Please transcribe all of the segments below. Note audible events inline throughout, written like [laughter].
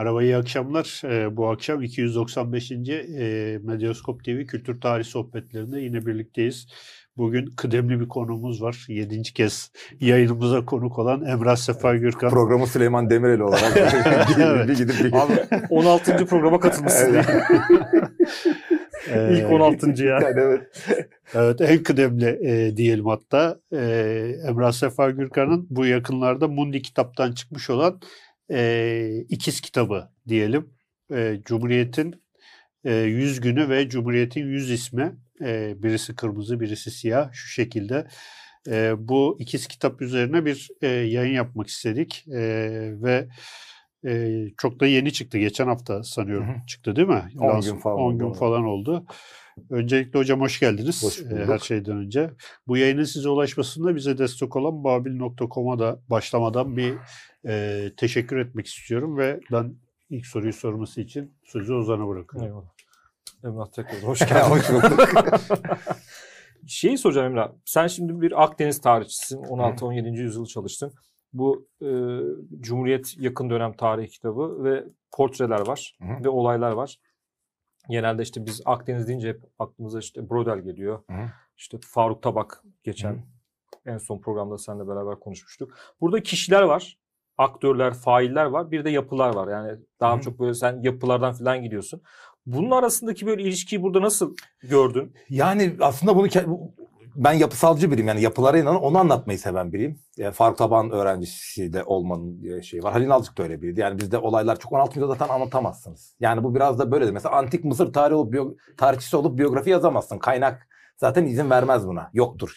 Merhaba, iyi akşamlar. Ee, bu akşam 295. E, Medyaskop TV Kültür Tarih Sohbetlerinde yine birlikteyiz. Bugün kıdemli bir konuğumuz var. Yedinci kez yayınımıza konuk olan Emrah Sefa Gürkan. Programı Süleyman Demirel olarak [laughs] Evet. bir gidip bir Abi 16. programa katılmışsın ya. [laughs] Ee, İlk 16. ya. Yani evet. Evet, en kıdemli e, diyelim hatta. E, Emrah Sefa Gürkan'ın bu yakınlarda Mundi kitaptan çıkmış olan e, ikiz kitabı diyelim. E, Cumhuriyet'in e, 100 günü ve Cumhuriyet'in 100 ismi. E, birisi kırmızı, birisi siyah şu şekilde. E, bu ikiz kitap üzerine bir e, yayın yapmak istedik. E, ve e, çok da yeni çıktı. Geçen hafta sanıyorum Hı hı. çıktı değil mi? 10 Last- gün falan 10 oldu. gün falan oldu. Öncelikle hocam hoş geldiniz. Hoş bulduk. her şeyden önce. Bu yayının size ulaşmasında bize destek olan babil.com'a da başlamadan bir e, teşekkür etmek istiyorum ve ben ilk soruyu sorması için sözü Ozan'a bırakıyorum. Eyvallah. Emrah tekrar [laughs] hoş geldin. Hoş bulduk. [laughs] Şeyi soracağım Emrah. Sen şimdi bir Akdeniz tarihçisin. 16-17. yüzyıl çalıştın. Bu e, Cumhuriyet yakın dönem tarihi kitabı ve portreler var Hı hı. ve olaylar var. Genelde işte biz Akdeniz deyince hep aklımıza işte Brodel geliyor. Hı hı. İşte Faruk Tabak geçen Hı. en son programda seninle beraber konuşmuştuk. Burada kişiler var. Aktörler, failler var. Bir de yapılar var. Yani daha Hı. çok böyle sen yapılardan falan gidiyorsun. Bunun arasındaki böyle ilişkiyi burada nasıl gördün? Yani aslında bunu ben yapısalcı biriyim. Yani yapılara inanan onu anlatmayı seven biriyim. Yani Faruk Taban öğrencisi de olmanın e, şeyi var. Halil Nalcık da öyle biriydi. Yani bizde olaylar çok 16. yüzyılda zaten anlatamazsınız. Yani bu biraz da böyledir. Mesela antik Mısır tarihi olup, biyo- tarihçisi olup biyografi yazamazsın. Kaynak zaten izin vermez buna. Yoktur.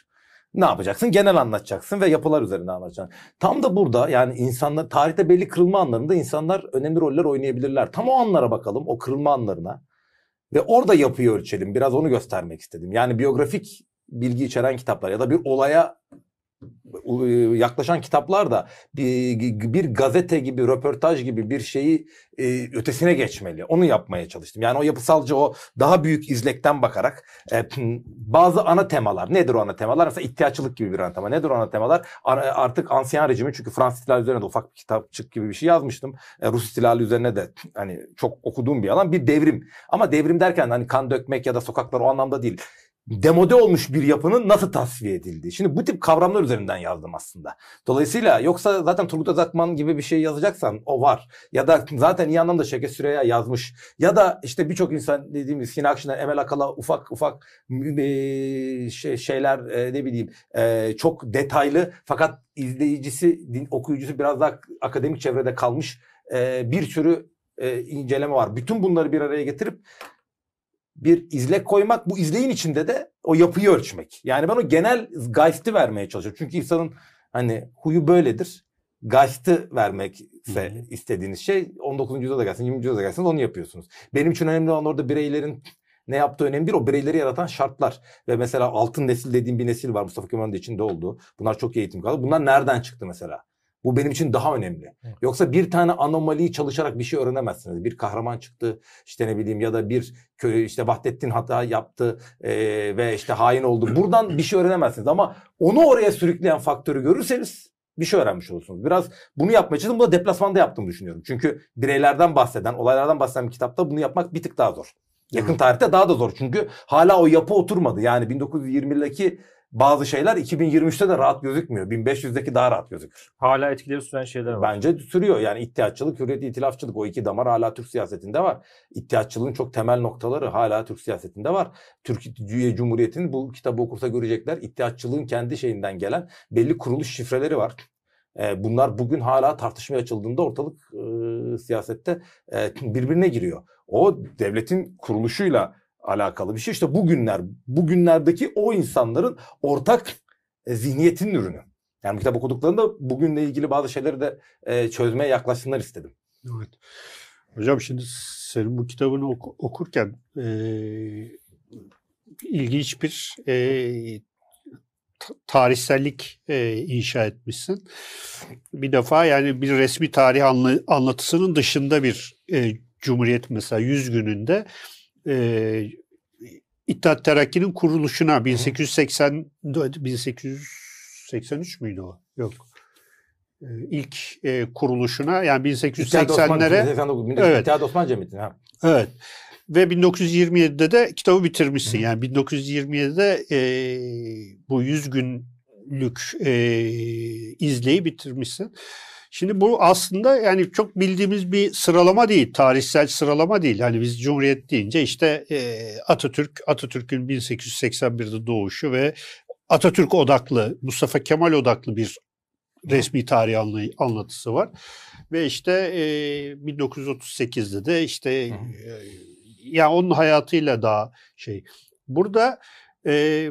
Ne yapacaksın? Genel anlatacaksın ve yapılar üzerinde anlatacaksın. Tam da burada yani insanlar tarihte belli kırılma anlarında insanlar önemli roller oynayabilirler. Tam o anlara bakalım, o kırılma anlarına. Ve orada yapıyı ölçelim. Biraz onu göstermek istedim. Yani biyografik bilgi içeren kitaplar ya da bir olaya yaklaşan kitaplar da bir, gazete gibi, röportaj gibi bir şeyi e, ötesine geçmeli. Onu yapmaya çalıştım. Yani o yapısalcı o daha büyük izlekten bakarak e, bazı ana temalar. Nedir o ana temalar? Mesela ihtiyaççılık gibi bir ana tema. Nedir o ana temalar? Ar- Artık ansiyen rejimi çünkü Fransız ihtilali üzerine de ufak bir kitapçık gibi bir şey yazmıştım. E, Rus ihtilali üzerine de hani çok okuduğum bir alan bir devrim. Ama devrim derken hani kan dökmek ya da sokaklar o anlamda değil demode olmuş bir yapının nasıl tasfiye edildiği. Şimdi bu tip kavramlar üzerinden yazdım aslında. Dolayısıyla yoksa zaten Turgut Özakman gibi bir şey yazacaksan o var. Ya da zaten iyi anlamda Şevket Süreyya yazmış. Ya da işte birçok insan dediğimiz Sinan Akşener, Emel Akala ufak ufak e, şey, şeyler e, ne bileyim e, çok detaylı fakat izleyicisi, okuyucusu biraz daha akademik çevrede kalmış bir sürü inceleme var. Bütün bunları bir araya getirip bir izlek koymak, bu izleyin içinde de o yapıyı ölçmek. Yani ben o genel geist'i vermeye çalışıyorum. Çünkü insanın hani huyu böyledir. Geist'i vermekse istediğiniz şey 19. yüzyılda da gelsin, 20. yüzyılda da gelsin onu yapıyorsunuz. Benim için önemli olan orada bireylerin ne yaptığı önemli değil. O bireyleri yaratan şartlar. Ve mesela altın nesil dediğim bir nesil var. Mustafa Kemal'in de içinde olduğu. Bunlar çok iyi eğitim kaldı. Bunlar nereden çıktı mesela? Bu benim için daha önemli. Evet. Yoksa bir tane anomaliyi çalışarak bir şey öğrenemezsiniz. Bir kahraman çıktı işte ne bileyim ya da bir köy işte Vahdettin hata yaptı eee, ve işte hain oldu. Buradan bir şey öğrenemezsiniz ama onu oraya sürükleyen faktörü görürseniz bir şey öğrenmiş olursunuz. Biraz bunu yapmaya çalıştım. Bu da deplasmanda yaptığımı düşünüyorum. Çünkü bireylerden bahseden, olaylardan bahseden bir kitapta bunu yapmak bir tık daha zor. Yakın tarihte daha da zor. Çünkü hala o yapı oturmadı. Yani 1920'deki bazı şeyler 2023'te de rahat gözükmüyor. 1500'deki daha rahat gözükür. Hala etkileri süren şeyler var. Bence sürüyor. Yani ihtiyaççılık, hürriyet, itilafçılık o iki damar hala Türk siyasetinde var. İhtiyaççılığın çok temel noktaları hala Türk siyasetinde var. Türkiye Cumhuriyeti'nin bu kitabı okursa görecekler. İhtiyaççılığın kendi şeyinden gelen belli kuruluş şifreleri var. Ee, bunlar bugün hala tartışmaya açıldığında ortalık e, siyasette e, birbirine giriyor. O devletin kuruluşuyla alakalı bir şey. İşte bugünler, bugünlerdeki o insanların ortak e, zihniyetinin ürünü. Yani kitap okuduklarında bugünle ilgili bazı şeyleri de e, çözmeye yaklaşsınlar istedim. Evet. Hocam şimdi senin bu kitabını oku- okurken e, ilginç bir e, ta- tarihsellik e, inşa etmişsin. Bir defa yani bir resmi tarih anla- anlatısının dışında bir e, Cumhuriyet mesela 100 gününde e, İttihat Terakki'nin kuruluşuna 1880 1883 müydü o? Yok. e, ilk e, kuruluşuna yani İttihat Osman, 1880'lere 1989, Evet. İttihat Osman Cemiyeti. Ha. evet ve 1927'de de kitabı bitirmişsin. Hı. Yani 1927'de e, bu 100 günlük e, izleyi bitirmişsin. Şimdi bu aslında yani çok bildiğimiz bir sıralama değil, tarihsel sıralama değil. Hani biz Cumhuriyet deyince işte e, Atatürk, Atatürk'ün 1881'de doğuşu ve Atatürk odaklı, Mustafa Kemal odaklı bir resmi tarih anlay- anlatısı var. Ve işte e, 1938'de de işte e, ya onun hayatıyla daha şey. Burada e,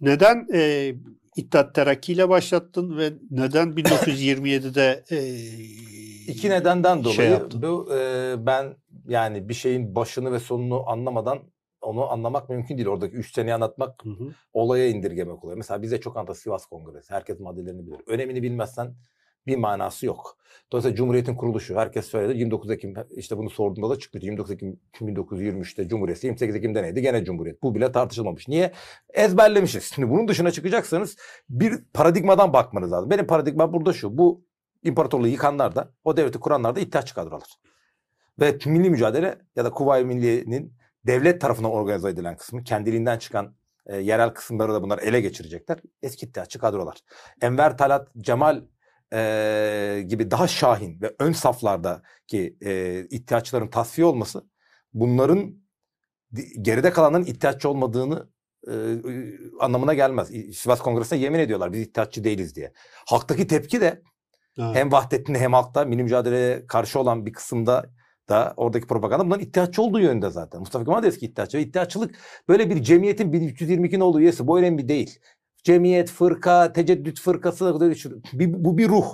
neden e, İttihat Terakki ile başlattın ve neden [coughs] 1927'de e, İki nedenden dolayı şey yaptın? bu e, ben yani bir şeyin başını ve sonunu anlamadan onu anlamak mümkün değil. Oradaki üç seneyi anlatmak Hı hı. olaya indirgemek oluyor. Mesela bize çok anlatır Sivas Kongresi. Herkes maddelerini bilir. Önemini bilmezsen bir manası yok. Dolayısıyla Cumhuriyet'in kuruluşu herkes söyledi. 29 Ekim işte bunu sorduğumda da çıktı. 29 Ekim 1923'te Cumhuriyet, 28 Ekim'de neydi? Gene Cumhuriyet. Bu bile tartışılmamış. Niye? Ezberlemişiz. Şimdi bunun dışına çıkacaksanız bir paradigmadan bakmanız lazım. Benim paradigma burada şu. Bu imparatorluğu yıkanlar da, o devleti kuranlar da iddiaçı kadrolar. Ve milli mücadele ya da Kuvayi Milliye'nin devlet tarafından organize edilen kısmı, kendiliğinden çıkan e, yerel kısımları da bunlar ele geçirecekler. Eski iddiaçı kadrolar. Enver Talat, Cemal e, gibi daha şahin ve ön saflardaki e, iddiaçların tasfiye olması bunların geride kalanların iddiaççı olmadığını e, anlamına gelmez. Sivas Kongresi'ne yemin ediyorlar biz iddiaççı değiliz diye. Halktaki tepki de Ha. hem Vahdettin'de hem halkta milli mücadeleye karşı olan bir kısımda da oradaki propaganda bunların iddiaççı olduğu yönünde zaten. Mustafa Kemal de eski iddiaççı. Ve iddiaççılık böyle bir cemiyetin 1322'nin olduğu üyesi. Bu önemli değil. Cemiyet, fırka, teceddüt fırkası bir, bu bir ruh.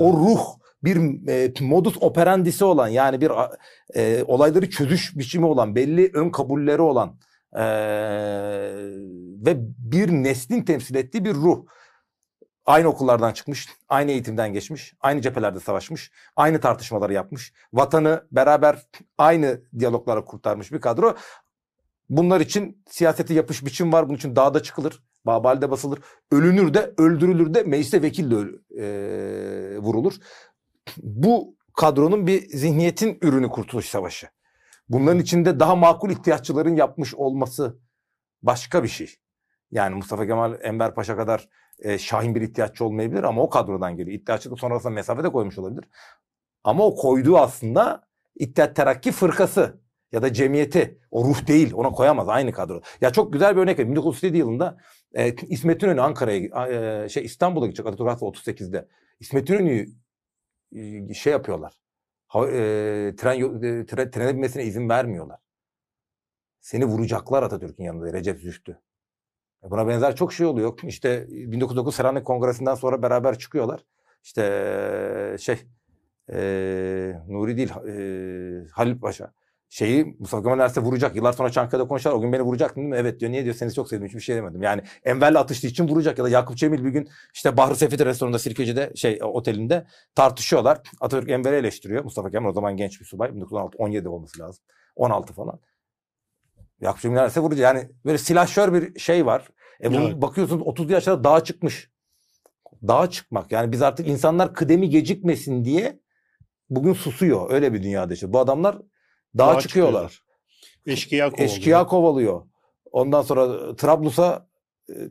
O ruh bir e, modus operandisi olan yani bir e, olayları çözüş biçimi olan belli ön kabulleri olan e, ve bir neslin temsil ettiği bir ruh. Aynı okullardan çıkmış, aynı eğitimden geçmiş, aynı cephelerde savaşmış, aynı tartışmaları yapmış, vatanı beraber aynı diyaloglara kurtarmış bir kadro. Bunlar için siyaseti yapış biçim var. Bunun için dağda çıkılır, babalde basılır, ölünür de, öldürülür de, mecliste vekil de eee, vurulur. Bu kadronun bir zihniyetin ürünü Kurtuluş Savaşı. Bunların içinde daha makul ihtiyaççıların yapmış olması başka bir şey. Yani Mustafa Kemal Enver Paşa kadar e, şahin bir ihtiyaççı olmayabilir ama o kadrodan geliyor. İhtiyaççılık sonrasında mesafe de koymuş olabilir. Ama o koyduğu aslında İttihat Terakki fırkası ya da cemiyeti. O ruh değil. Ona koyamaz aynı kadro. Ya çok güzel bir örnek vereyim. 1937 yılında e, İsmet İnönü Ankara'ya e, şey İstanbul'a gidecek Atatürk Hatta 38'de. İsmet İnönü'yü e, şey yapıyorlar. Ha, e, tren, e, tre- trene binmesine izin vermiyorlar. Seni vuracaklar Atatürk'ün yanında Recep Zühtü. E, Buna benzer çok şey oluyor. İşte 1909 Selanik Kongresi'nden sonra beraber çıkıyorlar. İşte e, şey e, Nuri değil e, Halil Paşa. Şeyi Mustafa Kemal Erse vuracak. Yıllar sonra Çankaya'da konuşlar. O gün beni vuracak değil mi? Evet diyor. Niye diyor? Seni çok sevdim. Hiçbir şey demedim. Yani Enver'le atıştığı için vuracak. Ya da Yakup Cemil bir gün işte Bahri Sefit restoranında Sirkeci'de şey otelinde tartışıyorlar. Atatürk Enver'i eleştiriyor. Mustafa Kemal o zaman genç bir subay. 1916 17 olması lazım. 16 falan. Yakup Cemil Erse vuracak. Yani böyle silahşör bir şey var. E bunu Evet. bakıyorsunuz 30 yaşında dağa çıkmış. Dağa çıkmak. Yani biz artık insanlar kıdemi gecikmesin diye bugün susuyor. Öyle bir dünyada işte. Bu adamlar dağa, Dağa çıkıyorlar. Eşkıya kovalıyor. Eşkıya kovalıyor. Ondan sonra Trablus'a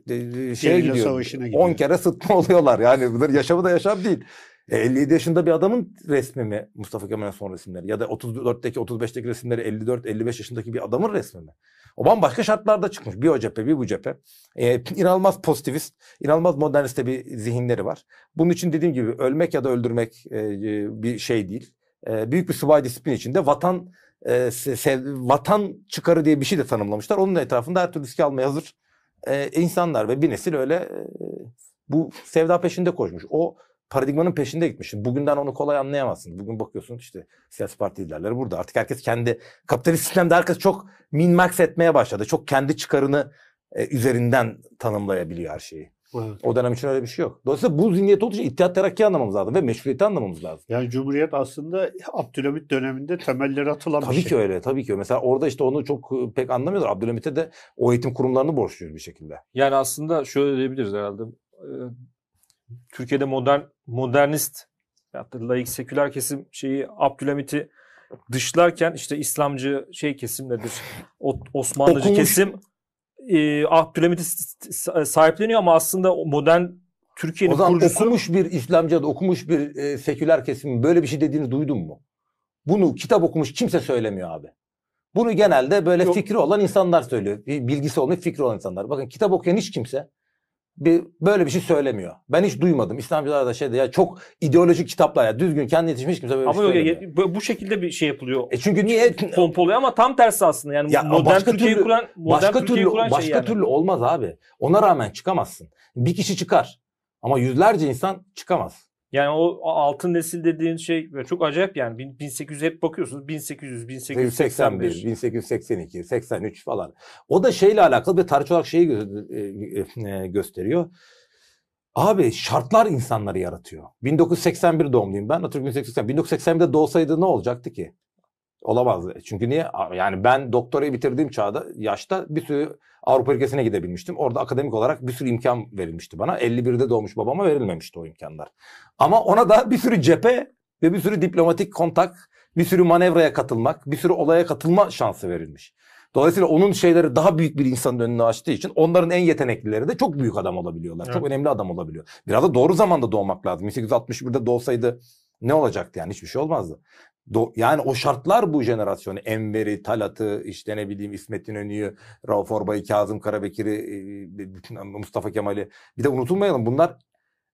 e, şeye gidiyor. savaşına gidiyor. 10 kere sıtma oluyorlar. Yani bunlar yaşamı da yaşam değil. E, 57 yaşında bir adamın resmi mi Mustafa Kemal'in son resimleri? Ya da 34'teki 35'teki resimleri 54-55 yaşındaki bir adamın resmi mi? O bambaşka şartlarda çıkmış. Bir o cephe bir bu cephe. E, inanılmaz pozitivist, inanılmaz moderniste bir zihinleri var. Bunun için dediğim gibi ölmek ya da öldürmek e, e, bir şey değil. E, büyük bir subay disiplini içinde vatan e, se- sev- vatan çıkarı diye bir şey de tanımlamışlar. Onun etrafında her türlü riski almaya hazır e, insanlar ve bir nesil öyle e, bu sevda peşinde koşmuş. O paradigmanın peşinde gitmiş. Bugünden onu kolay anlayamazsın. Bugün bakıyorsun işte siyasi parti liderleri burada. Artık herkes kendi kapitalist sistemde herkes çok min max etmeye başladı. Çok kendi çıkarını e, üzerinden tanımlayabiliyor her şeyi. Evet. O dönem için öyle bir şey yok. Dolayısıyla bu zihniyet olduğu için İttihat Terakki anlamamız lazım ve meşruiyeti anlamamız lazım. Yani Cumhuriyet aslında Abdülhamit döneminde temelleri atılan bir Tabii şey. ki öyle, tabii ki. Mesela orada işte onu çok e, pek anlamıyorlar. Abdülhamit'e de o eğitim kurumlarını borçluyuz bir şekilde. Yani aslında şöyle diyebiliriz herhalde. Ee, Türkiye'de modern modernist da laik seküler kesim şeyi Abdülhamit'i dışlarken işte İslamcı şey kesim nedir? O- Osmanlıcı Okumuş- kesim e, Abdülhamit'i sahipleniyor ama aslında modern Türkiye'nin kurucusu okumuş bir İslamcı da okumuş bir e, seküler kesimin böyle bir şey dediğini duydun mu? Bunu kitap okumuş kimse söylemiyor abi. Bunu genelde böyle Yok. fikri olan insanlar söylüyor. Bilgisi olmayıp fikri olan insanlar. Bakın kitap okuyan hiç kimse bir böyle bir şey söylemiyor. Ben hiç duymadım. İslamcılar da şeyde ya çok ideolojik kitaplar ya düzgün kendi yetişmiş kimse böyle bir ama şey yok, söylemiyor. bu- bu şekilde bir şey yapılıyor. E çünkü niye Pompoluyor ama tam tersi aslında. Yani Ya modern başka Türkiye'yi türlü- kuran modern başka Türkiye'yi türlü kuran başka şey yani. türlü olmaz abi. Ona rağmen çıkamazsın. Bir kişi çıkar. Ama yüzlerce insan çıkamaz. Yani o altın nesil dediğin şey çok acayip yani. Bin- 1800 hep bakıyorsunuz 1800, 1881, 1881. 1882, 83 falan. O da şeyle alakalı bir tarih olarak şeyi gö- e, e, gösteriyor. Abi şartlar insanları yaratıyor. 1981 doğumluyum ben. Atatürk 1980. 1981'de doğsaydı ne olacaktı ki? Olamazdı. Çünkü niye? Yani ben doktorayı bitirdiğim çağda, yaşta bir sürü Avrupa ülkesine gidebilmiştim. Orada akademik olarak bir sürü imkan verilmişti bana. 51'de doğmuş babama verilmemişti o imkanlar. Ama ona da bir sürü cephe ve bir sürü diplomatik kontak, bir sürü manevraya katılmak, bir sürü olaya katılma şansı verilmiş. Dolayısıyla onun şeyleri daha büyük bir insanın önünü açtığı için onların en yeteneklileri de çok büyük adam olabiliyorlar. Çok Evet. önemli adam olabiliyor. Biraz da doğru zamanda doğmak lazım. 1861'de doğsaydı ne olacaktı yani hiçbir şey olmazdı. Do- yani o şartlar bu jenerasyonu. Enver'i, Talat'ı, işte ne bileyim İsmet İnönü'yü, Rauf Orbay'ı, Kazım Karabekir'i, e, [laughs] Mustafa Kemal'i. Bir de unutulmayalım bunlar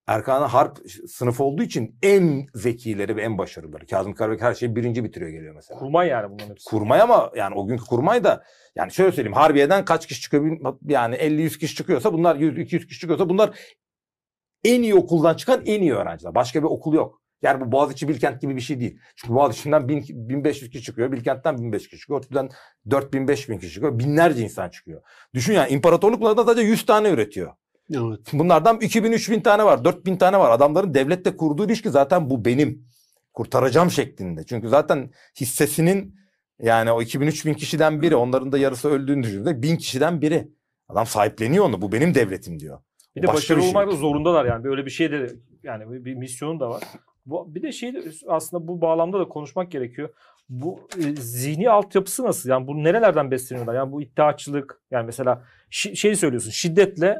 Erkan Harp sınıfı olduğu için en zekileri ve en başarılıları. Kazım Karabekir her şeyi birinci bitiriyor geliyor mesela. Kurmay yani bunların hepsi. Kurmay ama yani o günkü kurmay da yani şöyle söyleyeyim Harbiye'den kaç kişi çıkıyor yani 50-100 kişi çıkıyorsa bunlar 100-200 kişi çıkıyorsa bunlar en iyi okuldan çıkan en iyi öğrenciler. Başka bir okul yok. Yani bu Boğaziçi Bilkent gibi bir şey değil. Çünkü Boğaziçi'nden 1000 1500 kişi çıkıyor. Bilkent'ten 1500 kişi çıkıyor. ODTÜ'den 4000 5000 kişi çıkıyor. Binlerce insan çıkıyor. Düşün yani imparatorluk bunlardan sadece 100 tane üretiyor. Evet. Bunlardan 2000-3000 tane var. 4000 tane var. Adamların devletle kurduğu ilişki zaten bu benim. Kurtaracağım şeklinde. Çünkü zaten hissesinin yani o 2000-3000 kişiden biri. Onların da yarısı öldüğünü düşündüğünde 1000 kişiden biri. Adam sahipleniyor onu. Bu benim devletim diyor. Bir de başarılı şey. olmak da zorundalar yani. Böyle bir şey de yani bir, bir misyonu da var. Bu, bir de şey de aslında bu bağlamda da konuşmak gerekiyor. Bu e, zihni altyapısı nasıl? Yani bu nerelerden besleniyorlar? Yani bu iddiaçılık yani mesela şi- şey söylüyorsun şiddetle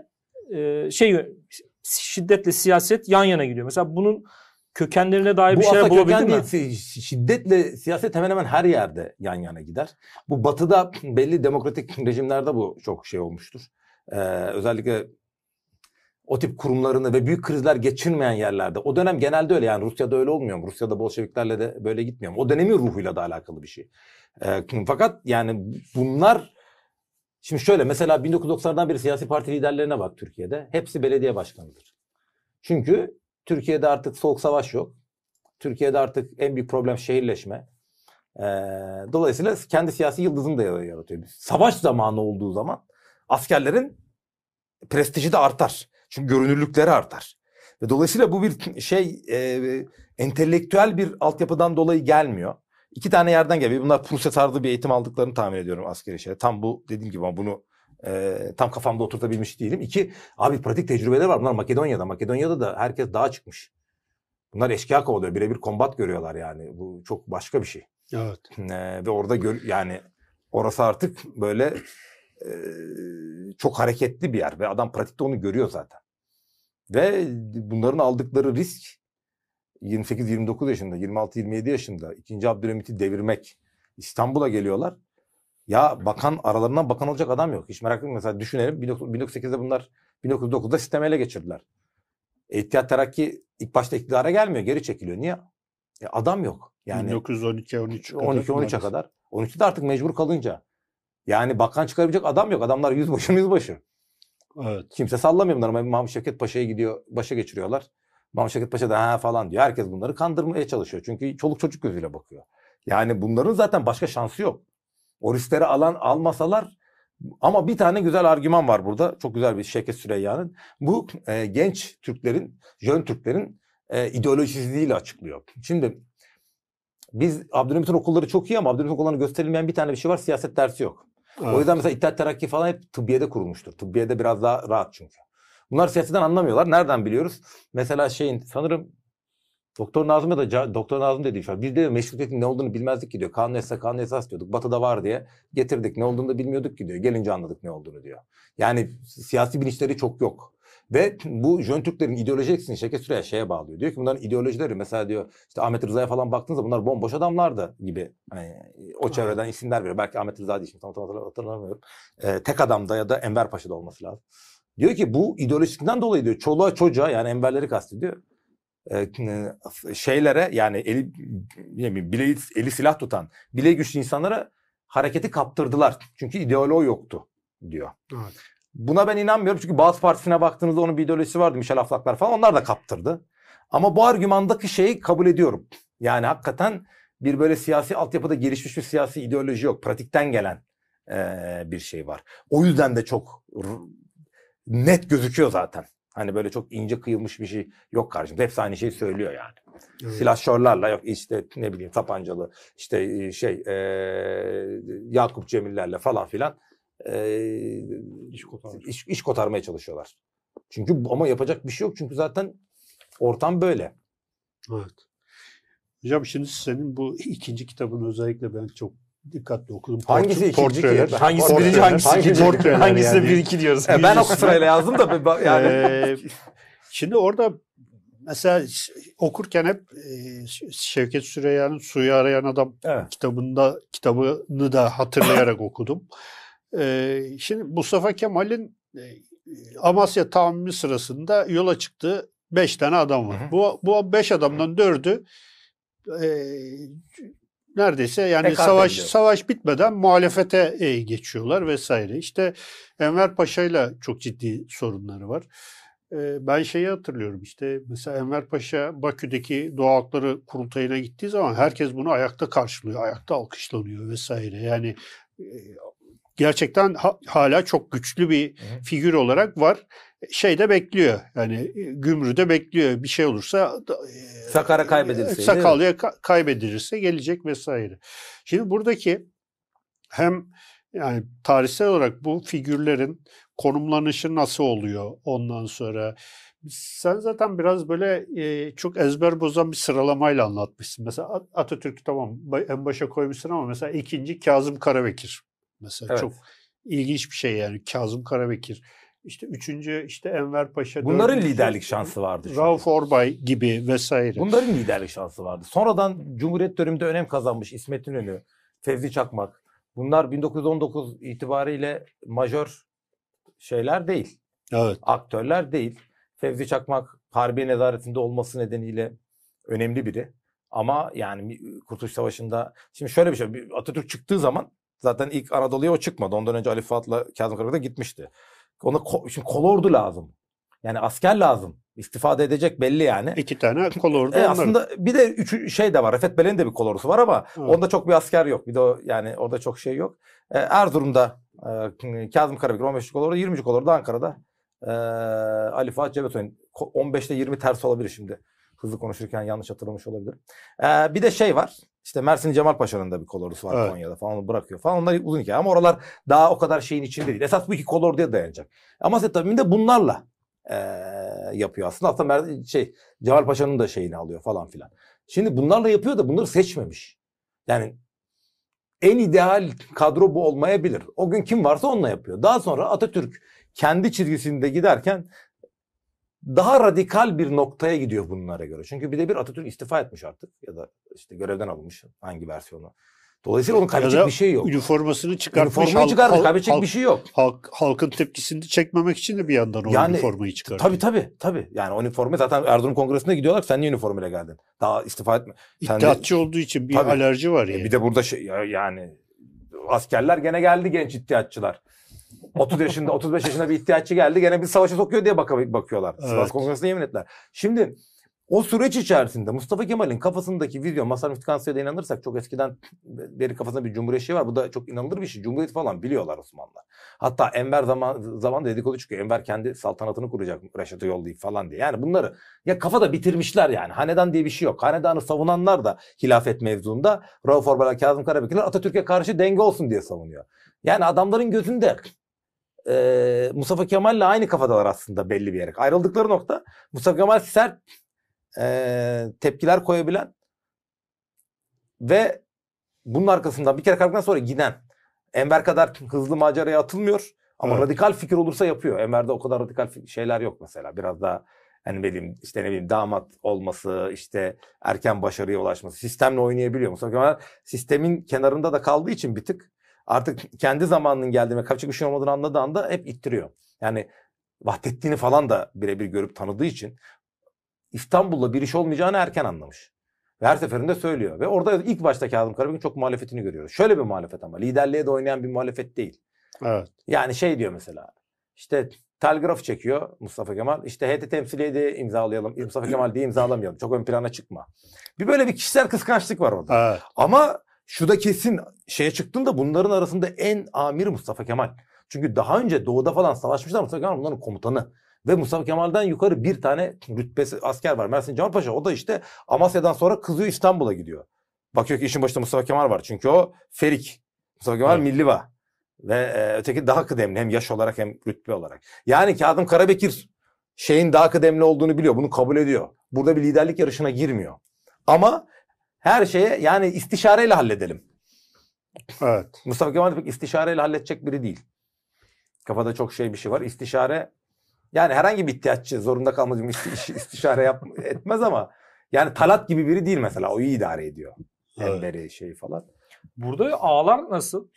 e, şey şiddetle siyaset yan yana gidiyor. Mesela bunun kökenlerine dair bir Bu şeyler aslında bulabildin mi? değil. Şiddetle siyaset hemen hemen her yerde yan yana gider. Bu batıda belli demokratik rejimlerde bu çok şey olmuştur. Ee, özellikle o tip kurumlarını ve büyük krizler geçirmeyen yerlerde. O dönem genelde öyle yani Rusya'da öyle olmuyor mu? Rusya'da Bolşeviklerle de böyle gitmiyor mu? O dönemin ruhuyla da alakalı bir şey. Ee, fakat yani bunlar şimdi şöyle mesela 1990'dan beri siyasi parti liderlerine bak Türkiye'de. Hepsi belediye başkanıdır. Çünkü Türkiye'de artık soğuk savaş yok. Türkiye'de artık en büyük problem şehirleşme. Ee, dolayısıyla kendi siyasi yıldızını da yaratıyor. Savaş zamanı olduğu zaman askerlerin prestiji de artar. Çünkü görünürlükleri artar. Ve dolayısıyla bu bir [laughs] şey e, entelektüel bir altyapıdan dolayı gelmiyor. İki tane yerden geliyor. Bunlar Prusya tarzı bir eğitim aldıklarını tahmin ediyorum askeri şeyde. Tam bu dediğim gibi ama bunu e, tam kafamda oturtabilmiş değilim. İki, abi pratik tecrübeler var. Bunlar Makedonya'da. Makedonya'da da herkes dağa çıkmış. Bunlar eşkıya kovalıyor. Birebir kombat görüyorlar yani. Bu çok başka bir şey. Evet. Ee, ve orada gör, yani orası artık böyle e, çok hareketli bir yer ve adam pratikte onu görüyor zaten. Ve bunların aldıkları risk 28-29 yaşında, 26-27 yaşında ikinci Abdülhamit'i devirmek. İstanbul'a geliyorlar. Ya bakan aralarından bakan olacak adam yok. Hiç merak etmeyin. Mesela düşünelim 1908'de bunlar 1909'da sistemi ele geçirdiler. İttihat Terakki ilk başta iktidara gelmiyor. Geri çekiliyor. Niye? E, adam yok. Yani 1912 13 12-13'e kadar. 13'te de artık mecbur kalınca. Yani bakan çıkarabilecek adam yok. Adamlar yüzbaşı yüzbaşı. Evet. Kimse sallamıyor bunları. Mahmut Şevket Paşa'ya gidiyor. Başa geçiriyorlar. Mahmut Şevket Paşa da ha falan diyor. Herkes bunları kandırmaya çalışıyor. Çünkü çoluk çocuk gözüyle bakıyor. Yani bunların zaten başka şansı yok. O riskleri alan almasalar ama bir tane güzel argüman var burada. Çok güzel bir Şevket Süreyya'nın. Bu e, genç Türklerin, jön Türklerin e, ideolojisizliğiyle açıklıyor. Şimdi biz Abdülhamit'in okulları çok iyi ama Abdülhamit'in okullarına gösterilmeyen bir tane bir şey var. Siyaset dersi yok. Evet. O yüzden mesela İttihat Terakki falan hep tıbbiyede kurulmuştur. Tıbbiyede biraz daha rahat çünkü. Bunlar siyasetten anlamıyorlar. Nereden biliyoruz? Mesela şeyin sanırım Doktor Nazım da Ca- Doktor Nazım dedi şu an. Biz de meşrutiyetin ne olduğunu bilmezdik ki diyor. Kanun esas kanun esas diyorduk. Batı'da var diye getirdik. Ne olduğunu da bilmiyorduk ki diyor. Gelince anladık ne olduğunu diyor. Yani siyasi bilinçleri çok yok. Ve bu Jön Türklerin ideoloji eksiğini Şevket Süreyya şeye bağlıyor. Diyor ki bunların ideolojileri mesela diyor işte Ahmet Rıza'ya falan baktığınızda bunlar bomboş adamlardı gibi. Hani o çevreden isimler veriyor. Belki Ahmet Rıza değil şimdi tam tam hatırla- hatırlamıyorum. Ee, tek adamda ya da Enver Paşa'da olması lazım. Diyor ki bu ideolojisinden dolayı diyor çoluğa çocuğa yani Enverleri kastediyor. Ee, şeylere yani eli, bileği, eli silah tutan, bile güçlü insanlara hareketi kaptırdılar. Çünkü ideoloğu yoktu diyor. Evet. Buna ben inanmıyorum çünkü Bağız Partisi'ne baktığınızda onun bir ideolojisi vardı. Michel Aflaklar falan onlar da kaptırdı. Ama bu argümandaki şeyi kabul ediyorum. Yani hakikaten bir böyle siyasi altyapıda gelişmiş bir siyasi ideoloji yok. Pratikten gelen eee, bir şey var. O yüzden de çok net gözüküyor zaten. Hani böyle çok ince kıyılmış bir şey yok karşımda. Hepsi aynı şeyi söylüyor yani. Evet. Silahşörlerle yok işte ne bileyim tapancalı işte e, şey e, Yakup Cemillerle falan filan e, İş iş, iş kotarmaya çalışıyorlar. Çünkü ama yapacak bir şey yok çünkü zaten ortam böyle. Evet. Hocam şimdi senin bu ikinci kitabını özellikle ben çok dikkatli okudum. Hangisi ikinci ki? portreler. Hangisi Portreler. birinci hangisi ikinci? portreler Hangisi yani. bir iki diyoruz. E, ben o sırayla yazdım da yani Ee, şimdi orada mesela okurken hep e, Şevket Süreyya'nın Suyu Arayan Adam evet. kitabında kitabını da hatırlayarak [laughs] okudum. Şimdi Mustafa Kemal'in e, Amasya tahammülü sırasında yola çıktığı beş tane adam var. Hı hı. Bu bu beş adamdan dördü e, neredeyse yani Ekart savaş ediliyor. savaş bitmeden muhalefete e, geçiyorlar vesaire. İşte Enver Paşa'yla çok ciddi sorunları var. E, ben şeyi hatırlıyorum işte mesela Enver Paşa Bakü'deki Doğa Hakları Kurultayı'na gittiği zaman herkes bunu ayakta karşılıyor, ayakta alkışlanıyor vesaire. Yani e, gerçekten ha- hala çok güçlü bir Hı figür olarak var. Şeyde bekliyor yani e, gümrüde bekliyor bir şey olursa e, Sakarya kaybedilirse, değil mi? Sakarya ka- kaybedilirse gelecek vesaire. Şimdi buradaki hem yani tarihsel olarak bu figürlerin konumlanışı nasıl oluyor ondan sonra sen zaten biraz böyle e, çok ezber bozan bir sıralamayla anlatmışsın. Mesela At- Atatürk tamam en başa koymuşsun ama mesela ikinci Kazım Karabekir. Mesela Evet. çok ilginç bir şey yani Kazım Karabekir. İşte üçüncü işte Enver Paşa. Bunların liderlik şansı vardı. çünkü. Rauf Orbay gibi vesaire. Bunların liderlik şansı vardı. Sonradan Cumhuriyet döneminde önem kazanmış İsmet İnönü, Fevzi Çakmak. Bunlar 1919 itibariyle majör şeyler değil. Evet. aktörler değil. Fevzi Çakmak Harbiye nezaretinde olması nedeniyle önemli biri. Ama yani Kurtuluş Savaşı'nda şimdi şöyle bir şey Atatürk çıktığı zaman zaten ilk Anadolu'ya o çıkmadı. Ondan önce Ali Fuat'la Kazım Karabekir de gitmişti. Ona ko- şimdi kolordu lazım. Yani asker lazım. İstifade edecek belli yani. İki tane kolordu E, aslında bir de üçü şey de var. Refet Belen'in de bir kolorusu var ama Evet. onda çok bir asker yok. Bir de o, yani orada çok şey yok. E, Erzurum'da e, Kazım Karabekir 15. kolordu, 20. kolordu Ankara'da e, Ali Fuat Cebetoy'un Ko- 15'te 20 ters olabilir şimdi. Hızlı konuşurken yanlış hatırlamış olabilirim. E, bir de şey var. İşte Mersin Cemal Paşa'nın da bir kolorusu var Evet. Konya'da falan onu bırakıyor falan. Onlar uzun hikaye ama oralar daha o kadar şeyin içinde değil. Esas bu iki kolorduya dayanacak. Amasya tabii de bunlarla e, yapıyor aslında. Aslında Mer- şey Cemal Paşa'nın da şeyini alıyor falan filan. Şimdi bunlarla yapıyor da bunları seçmemiş. Yani en ideal kadro bu olmayabilir. O gün kim varsa onunla yapıyor. Daha sonra Atatürk kendi çizgisinde giderken daha radikal bir noktaya gidiyor bunlara göre. Çünkü bir de bir Atatürk istifa etmiş artık ya da işte görevden alınmış hangi versiyonu. Dolayısıyla onun kaybedecek bir şey yok. Üniformasını çıkartmış. Üniformayı çıkarmış halk- kaybedecek halk- bir şey yok. halk- halkın tepkisini çekmemek için de bir yandan o Yani, üniformayı çıkartıyor. Tabii tabii tabii. Yani üniforma zaten Erzurum Kongresi'ne gidiyorlar. Sen niye üniformayla geldin? Daha istifa etme. Sen de- İttihatçı olduğu için bir Tabii. alerji var E yani. bir de burada şey ya- yani askerler gene geldi genç ihtiyatçılar. 30 yaşında 35 yaşında bir ihtiyatçı geldi gene bir savaşa sokuyor diye baka- bakıyorlar. Evet. Sivas Kongresi'ne yemin ettiler. Şimdi o süreç içerisinde Mustafa Kemal'in kafasındaki vizyon, Masar Kansu'ya da inanırsak çok eskiden beri kafasında bir cumhuriyetçi var. Bu da çok inanılır bir şey. Cumhuriyet falan biliyorlar Osmanlılar. Hatta Enver zaman zaman dedikodu çıkıyor. Enver kendi saltanatını kuracak Reşat'ı yollayıp falan diye. Yani bunları ya kafada bitirmişler yani. Hanedan diye bir şey yok. Hanedanı savunanlar da hilafet mevzuunda Rauf Orbay, Kazım Karabekirler Atatürk'e karşı denge olsun diye savunuyor. Yani adamların gözünde e, Mustafa Kemal'le aynı kafadalar aslında belli bir yere. Ayrıldıkları nokta Mustafa Kemal sert e, tepkiler koyabilen ve bunun arkasından bir kere kalktıktan sonra giden Enver kadar hızlı maceraya atılmıyor ama Evet. radikal fikir olursa yapıyor. Enver'de o kadar radikal şeyler yok mesela. Biraz daha hani bileyim işte ne bileyim damat olması, işte erken başarıya ulaşması, sistemle oynayabiliyor. Mustafa Kemal sistemin kenarında da kaldığı için bir tık artık kendi zamanının geldiğinde kaçacak bir şey olmadığını anladığı anda hep ittiriyor. Yani Vahdettin'i falan da birebir görüp tanıdığı için İstanbul'da bir iş olmayacağını erken anlamış. Ve her seferinde söylüyor. Ve orada ilk başta Kazım Karabekir'in çok muhalefetini görüyoruz. Şöyle bir muhalefet ama liderliğe de oynayan bir muhalefet değil. Evet. Yani şey diyor mesela. İşte telgraf çekiyor Mustafa Kemal. İşte HT temsiliye de imzalayalım. Mustafa Kemal diye imzalamayalım. Çok ön plana çıkma. Bir böyle bir kişisel kıskançlık var orada. Evet. Ama şu da kesin şeye çıktığında bunların arasında en amiri Mustafa Kemal. Çünkü daha önce doğuda falan savaşmışlar Mustafa Kemal bunların komutanı. Ve Mustafa Kemal'den yukarı bir tane rütbesi asker var. Mersin Cemal Paşa. O da işte Amasya'dan sonra kızıyor İstanbul'a gidiyor. Bakıyor ki işin başında Mustafa Kemal var. Çünkü o Ferik. Mustafa Kemal Evet. Milliva. Ve e, öteki daha kıdemli hem yaş olarak hem rütbe olarak. Yani Kazım Karabekir şeyin daha kıdemli olduğunu biliyor. Bunu kabul ediyor. Burada bir liderlik yarışına girmiyor. Ama her şeye yani istişareyle halledelim. Evet. Mustafa Kemal de pek istişareyle halledecek biri değil. Kafada çok şey bir şey var. İstişare yani herhangi bir ihtiyaççı zorunda kalmadığım isti- istişare yap, etmez ama yani Talat gibi biri değil mesela. O iyi idare ediyor. Evet. Şey falan. Burada ağlar nasıl?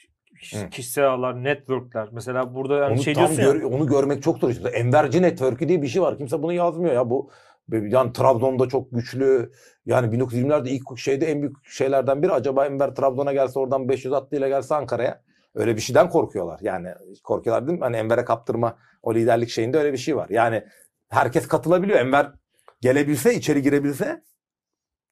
Hı. Kişisel ağlar, networkler. Mesela burada yani onu, şey diyorsun ya. gör- onu görmek çok zor. işte. Enverci Network'ü diye bir şey var. Kimse bunu yazmıyor ya. Bu yani Trabzon'da çok güçlü. Yani 1920'lerde ilk şeyde en büyük şeylerden biri acaba Enver Trabzon'a gelse oradan 500 atlıyla gelse Ankara'ya. Öyle bir şeyden korkuyorlar. Yani korkuyorlar değil mi? Hani Enver'e kaptırma o liderlik şeyinde öyle bir şey var. Yani herkes katılabiliyor. Enver gelebilse, içeri girebilse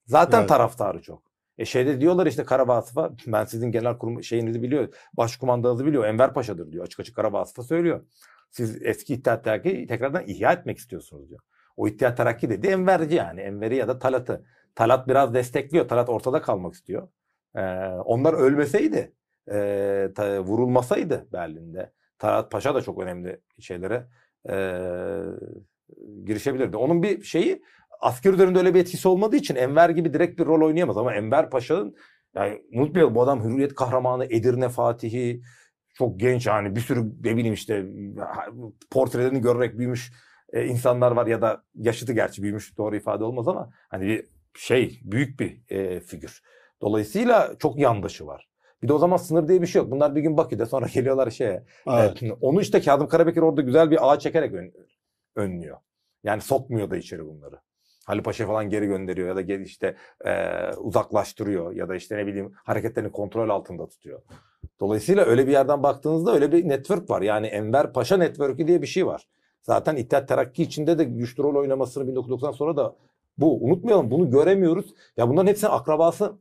zaten Evet. taraftarı çok. E şeyde diyorlar işte Karabağ ben sizin genel kurum şeyinizi biliyor. Başkumandanızı biliyor. Enver Paşa'dır diyor. Açık açık Karabağ söylüyor. Siz eski İttihat Terakki'yi tekrardan ihya etmek istiyorsunuz diyor. O İttihat Terakki dedi Enverci yani. Enver'i ya da Talat'ı. Talat biraz destekliyor. Talat ortada kalmak istiyor. Ee, onlar ölmeseydi, e, ta- vurulmasaydı Berlin'de. Talat Paşa da çok önemli şeylere e, girişebilirdi. Onun bir şeyi asker üzerinde öyle bir etkisi olmadığı için Enver gibi direkt bir rol oynayamaz. Ama Enver Paşa'nın yani unutmayalım bu adam Hürriyet kahramanı, Edirne Fatihi, çok genç yani bir sürü ne bileyim işte portrelerini görerek büyümüş e, insanlar var ya da yaşıtı gerçi büyümüş doğru ifade olmaz ama hani bir şey büyük bir e, figür. Dolayısıyla çok yandaşı var. Bir de o zaman sınır diye bir şey yok. Bunlar bir gün Bakü'de sonra [laughs] geliyorlar şeye. Evet. E, onu işte Kazım Karabekir orada güzel bir ağ çekerek ön- önlüyor. Yani sokmuyor da içeri bunları. Halil Paşa falan geri gönderiyor ya da geri işte e, uzaklaştırıyor ya da işte ne bileyim hareketlerini kontrol altında tutuyor. Dolayısıyla öyle bir yerden baktığınızda öyle bir network var. Yani Enver Paşa network'ü diye bir şey var. Zaten İttihat Terakki içinde de güçlü rol oynamasını 1990 sonra da bu. Unutmayalım bunu göremiyoruz. Ya bunların hepsinin akrabası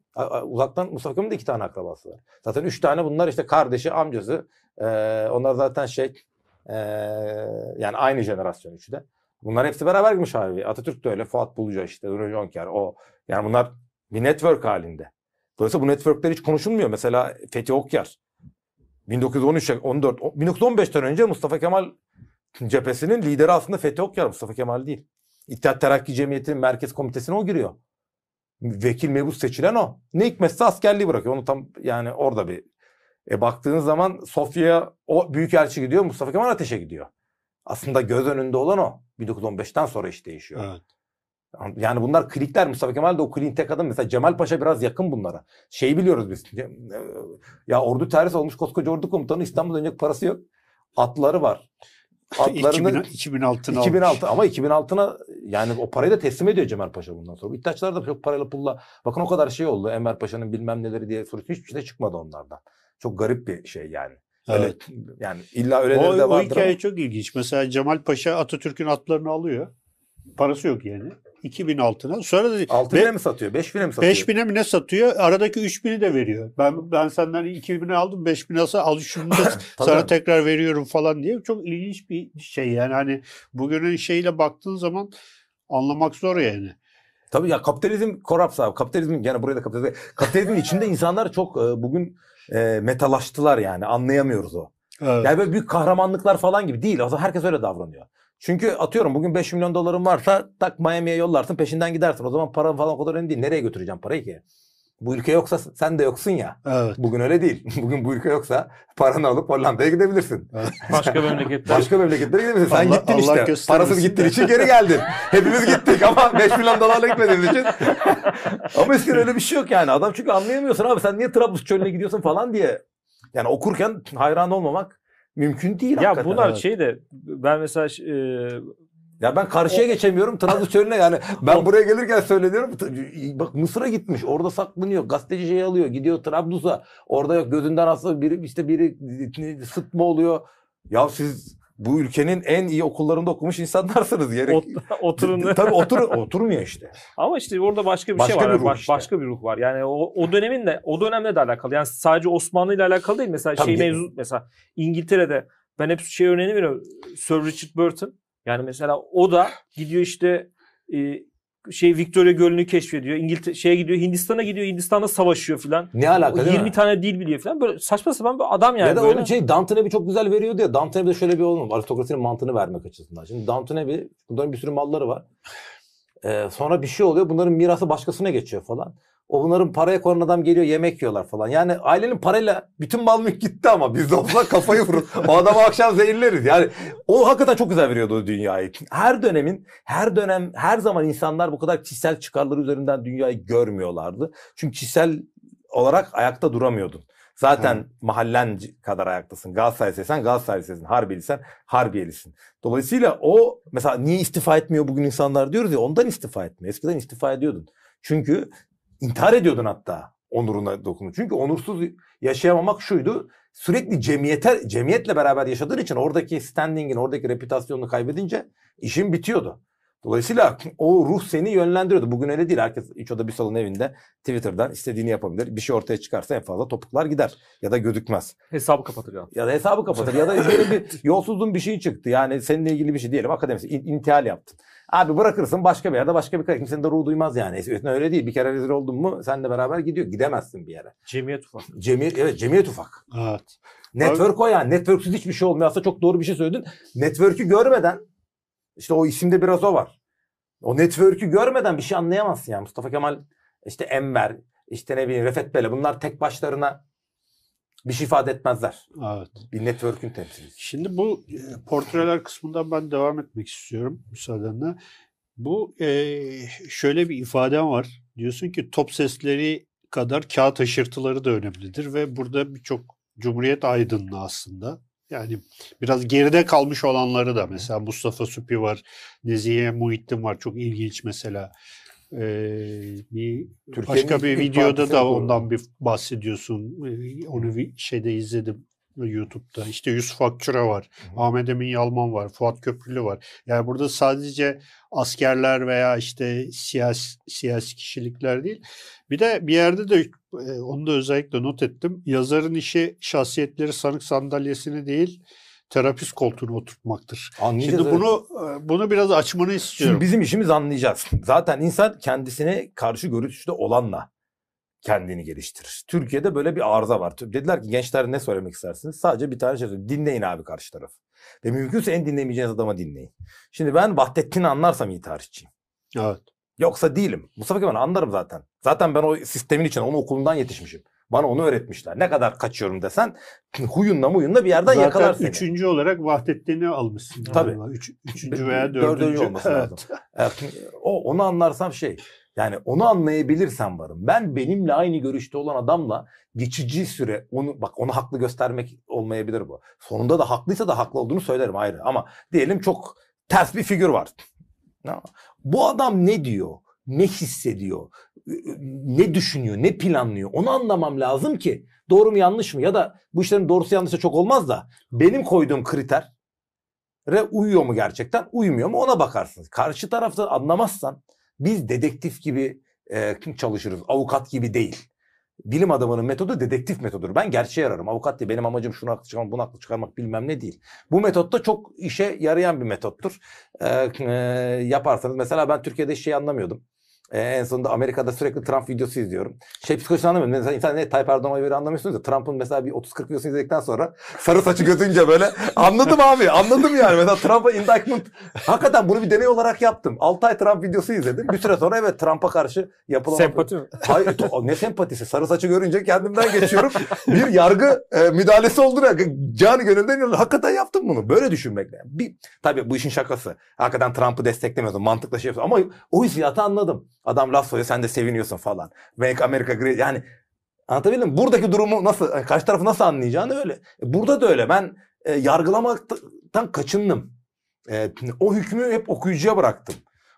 uzaktan Mustafa Kemal'in de iki tane akrabası var. Zaten üç tane bunlar işte kardeşi, amcası. Ee, onlar zaten şey ee, yani aynı jenerasyon üçü de. Bunlar hepsi beraber girmiş abi. Atatürk de öyle. Fuat Buluca işte. Nuri Jonker o. Yani bunlar bir network halinde. Dolayısıyla bu networkler hiç konuşulmuyor. Mesela Fethi Okyar 1913 14 1915'ten önce Mustafa Kemal cephesinin lideri aslında Fethi Okyar Mustafa Kemal değil. İttihat Terakki Cemiyeti'nin merkez komitesine o giriyor. Vekil mebus seçilen o. Ne hikmetse askerliği bırakıyor. Onu tam yani orada bir e baktığınız zaman Sofya'ya o büyükelçi gidiyor. Mustafa Kemal Ateş'e gidiyor. Aslında göz önünde olan o. 1915'ten sonra iş değişiyor. Evet. Yani bunlar klikler. Mustafa Kemal de o kliğin tek adam. Mesela Cemal Paşa biraz yakın bunlara. Şeyi biliyoruz biz. Ya ordu terhis olmuş koskoca ordu komutanı İstanbul'a dönecek parası yok. Atları var. Atlarını 2000, 2006'ın 2006 ama 2006'na yani o parayı da teslim ediyor Cemal Paşa bundan sonra. İttihatçılar da çok parayla pulla. Bakın o kadar şey oldu. Enver Paşa'nın bilmem neleri diye sorusu hiçbir şey de çıkmadı onlardan. Çok garip bir şey yani. Öyle, Evet. yani illa O, de o vardır hikaye ama. çok ilginç. Mesela Cemal Paşa Atatürk'ün atlarını alıyor. Parası yok yani. 2000 altına. Sonra da 6 Ve- bine mi satıyor? 5 bine mi satıyor? 5000'e mi ne satıyor? Aradaki 3000'i de veriyor. Ben ben senden 2000'e aldım 5000'e alsa al şunu da [laughs] sana tekrar veriyorum falan diye. Çok ilginç bir şey yani hani bugünün şeyle baktığın zaman anlamak zor yani. Tabii ya kapitalizm koraps abi. Kapitalizm yani buraya da kapitalizm. Kapitalizmin içinde insanlar çok e, bugün e, metalaştılar yani anlayamıyoruz o. Evet. Yani böyle büyük kahramanlıklar falan gibi değil. Aslında herkes öyle davranıyor. Çünkü atıyorum bugün 5 milyon doların varsa tak Miami'ye yollarsın peşinden gidersin. O zaman para falan o kadar önemli değil. Nereye götüreceğim parayı ki? Bu ülke yoksa sen de yoksun ya. Evet. Bugün öyle değil. [laughs] Bugün bu ülke yoksa paranı alıp Hollanda'ya gidebilirsin. [laughs] Başka memleketler. Başka memleketlere gidebilirsin. Sen Allah- gittin Allah işte. Parasız gittiğin için geri geldin. [laughs] Hepimiz gittik ama 5 milyon dolarla gitmediğimiz için. ama eskiden öyle bir şey yok yani. Adam çünkü anlayamıyorsun abi sen niye Trablus çölüne gidiyorsun falan diye. Yani okurken hayran olmamak mümkün değil ya hakikaten. bunlar Evet. şey de ben mesela e, Ya ben karşıya geçemiyorum Trablus çölüne yani. Ben buraya gelirken söyleniyorum. Bak Mısır'a gitmiş. Orada saklanıyor. Gazeteci şey alıyor. Gidiyor Trablus'a. Orada yok gözünden hasta biri işte biri sıtma oluyor. Ya siz bu ülkenin en iyi okullarında okumuş insanlarsınız. Yere... ot, [laughs] oturun. [laughs] Tabii otur, oturmuyor işte. Ama işte orada başka bir Başka şey var. bir ruh Baş- işte. Başka bir ruh var. Yani o, o dönemin de o dönemle de alakalı. Yani sadece Osmanlı ile alakalı değil. Mesela Tabii şey ki. mevzu mesela İngiltere'de ben hep şey örneğini veriyorum. Sir Richard Burton. Yani mesela o da gidiyor işte e, şey Victoria Gölü'nü keşfediyor. İngiltere şeye gidiyor Hindistan'a gidiyor. Hindistan'da savaşıyor filan. Ne alaka değil 20 mi? tane dil biliyor filan. Böyle saçma sapan bir adam yani ya da böyle. onun şey Downton Abbey çok güzel veriyordu ya. Downton Abbey'de şöyle bir olmuş. Aristokrasinin mantığını vermek açısından. Şimdi Downton Abbey bunların bir sürü malları var. Ee, sonra bir şey oluyor. Bunların mirası başkasına geçiyor falan. O bunların paraya konan adam geliyor yemek yiyorlar falan. Yani ailenin parayla bütün mal mülk gitti ama biz de olsa kafayı vurur. [laughs] o adamı akşam zehirleriz. Yani o hakikaten çok güzel veriyordu o dünyayı. Her dönemin, her dönem, her zaman insanlar bu kadar kişisel çıkarları üzerinden dünyayı görmüyorlardı. Çünkü kişisel olarak ayakta duramıyordun. Zaten Evet. mahallen kadar ayaktasın. Galatasaraylıysan Galatasaraylısın. Harbiyelisin Harbiyelisin. Dolayısıyla o mesela niye istifa etmiyor bugün insanlar diyoruz ya ondan istifa etmiyor. Eskiden istifa ediyordun. Çünkü intihar ediyordun hatta onuruna dokunup. Çünkü onursuz yaşayamamak şuydu. Sürekli cemiyete, cemiyetle beraber yaşadığın için oradaki standingin, oradaki reputasyonunu kaybedince işin bitiyordu. Dolayısıyla o ruh seni yönlendiriyordu. Bugün öyle değil. Herkes iç oda bir salon evinde Twitter'dan istediğini yapabilir. Bir şey ortaya çıkarsa en fazla topuklar gider ya da gözükmez. Hesabı kapatır ya. Ya da hesabı kapatır ya da böyle bir [laughs] yolsuzluğun bir şey çıktı. Yani seninle ilgili bir şey diyelim akademisyen in, intihal yaptın. Abi bırakırsın başka bir yerde başka bir kimsenin de ruhu duymaz yani. Eskiden öyle değil. Bir kere rezil oldun mu seninle beraber gidiyor. Gidemezsin bir yere. Cemiyet ufak. Cemiyet, evet cemiyet ufak. Evet. Network o yani. Networksüz hiçbir şey olmuyor. Aslında çok doğru bir şey söyledin. Network'ü görmeden işte o isimde biraz o var. O network'ü görmeden bir şey anlayamazsın yani. Mustafa Kemal, işte Enver, işte ne bileyim Refet Bele bunlar tek başlarına bir şey ifade etmezler. Evet. Bir network'ün temsilcisi. Şimdi bu e, portreler kısmından ben devam etmek istiyorum müsaadenle. Bu e, şöyle bir ifadem var. Diyorsun ki top sesleri kadar kağıt aşırtıları da önemlidir ve burada birçok Cumhuriyet aydınlığı aslında. Yani biraz geride kalmış olanları da mesela Mustafa Süpi var, Nezihe Muhittin var. Çok ilginç mesela. Ee, bir Türkiye'nin başka bir videoda da ondan bir bahsediyorsun. Ee, Onu bir şeyde izledim YouTube'da. İşte Yusuf Akçura var. Ahmet Emin Yalman var. Fuat Köprülü var. Yani burada sadece askerler veya işte siyasi, siyasi kişilikler değil. Bir de bir yerde de e, onu da özellikle not ettim. Yazarın işi şahsiyetleri sanık sandalyesini değil terapist koltuğuna oturtmaktır. Anlayacağız. Şimdi bunu e, bunu biraz açmanı istiyorum. Şimdi bizim işimiz anlayacağız. Zaten insan kendisine karşı görüşte olanla kendini geliştirir. Türkiye'de böyle bir arıza var. Dediler ki gençler ne söylemek istersiniz? Sadece bir tane şey söyleyeyim. Dinleyin abi karşı tarafı. Ve mümkünse en dinlemeyeceğiniz adama dinleyin. Şimdi ben Vahdettin'i anlarsam iyi tarihçiyim. Evet. Yoksa değilim. Mustafa Kemal anlarım zaten. Zaten ben o sistemin için, onun okulundan yetişmişim. Bana onu öğretmişler. Ne kadar kaçıyorum desen huyunla muyunla bir yerden yakalar Zaten seni. üçüncü olarak Vahdettin'i almışsın. Tabii. Üç, üçüncü veya dördüncü. Dördüncü olması lazım. Evet, o onu anlarsam şey. Yani onu anlayabilirsem varım. Ben benimle aynı görüşte olan adamla geçici süre onu bak onu haklı göstermek olmayabilir bu. Sonunda da haklıysa da haklı olduğunu söylerim ayrı. Ama diyelim çok ters bir figür var. Bu adam ne diyor? Ne hissediyor? Ne düşünüyor? Ne planlıyor? Onu anlamam lazım ki doğru mu yanlış mı? Ya da bu işlerin doğrusu yanlışı çok olmaz da benim koyduğum kriter re uyuyor mu gerçekten? Uymuyor mu? Ona bakarsınız. Karşı tarafta anlamazsan biz dedektif gibi e, çalışırız. Avukat gibi değil. Bilim adamının metodu dedektif metodudur. Ben gerçeği ararım. Avukat değil. Benim amacım şunu haklı çıkarmak, bunu haklı çıkarmak bilmem ne değil. Bu metot da çok işe yarayan bir metottur. E, e, yaparsanız mesela ben Türkiye'de şeyi anlamıyordum. Ee, en sonunda Amerika'da sürekli Trump videosu izliyorum. Şey psikolojisini anlamıyorum. Mesela insan ne Tayyip Erdoğan'a göre anlamıyorsunuz ya. Trump'ın mesela bir 30-40 videosunu izledikten sonra sarı saçı gözünce böyle anladım abi. Anladım yani. Mesela Trump'a indictment. Hakikaten bunu bir deney olarak yaptım. 6 ay Trump videosu izledim. Bir süre sonra evet Trump'a karşı yapılan... Sempati mi? Hayır ne sempatisi. Sarı saçı görünce kendimden geçiyorum. bir yargı e, müdahalesi olduğunu canı gönülden inanıyorum. Hakikaten yaptım bunu. Böyle düşünmekle. Bir, tabii bu işin şakası. Hakikaten Trump'ı desteklemiyorsun. Mantıkla şey yapıyorsun. Ama o hissiyatı anladım. Adam laf söylüyor sen de seviniyorsun falan. Make America Great. Yani anlatabildim mi? Buradaki durumu nasıl, yani karşı tarafı nasıl anlayacağını öyle. Burada da öyle. Ben e, yargılamaktan kaçındım. E, o hükmü hep okuyucuya bıraktım.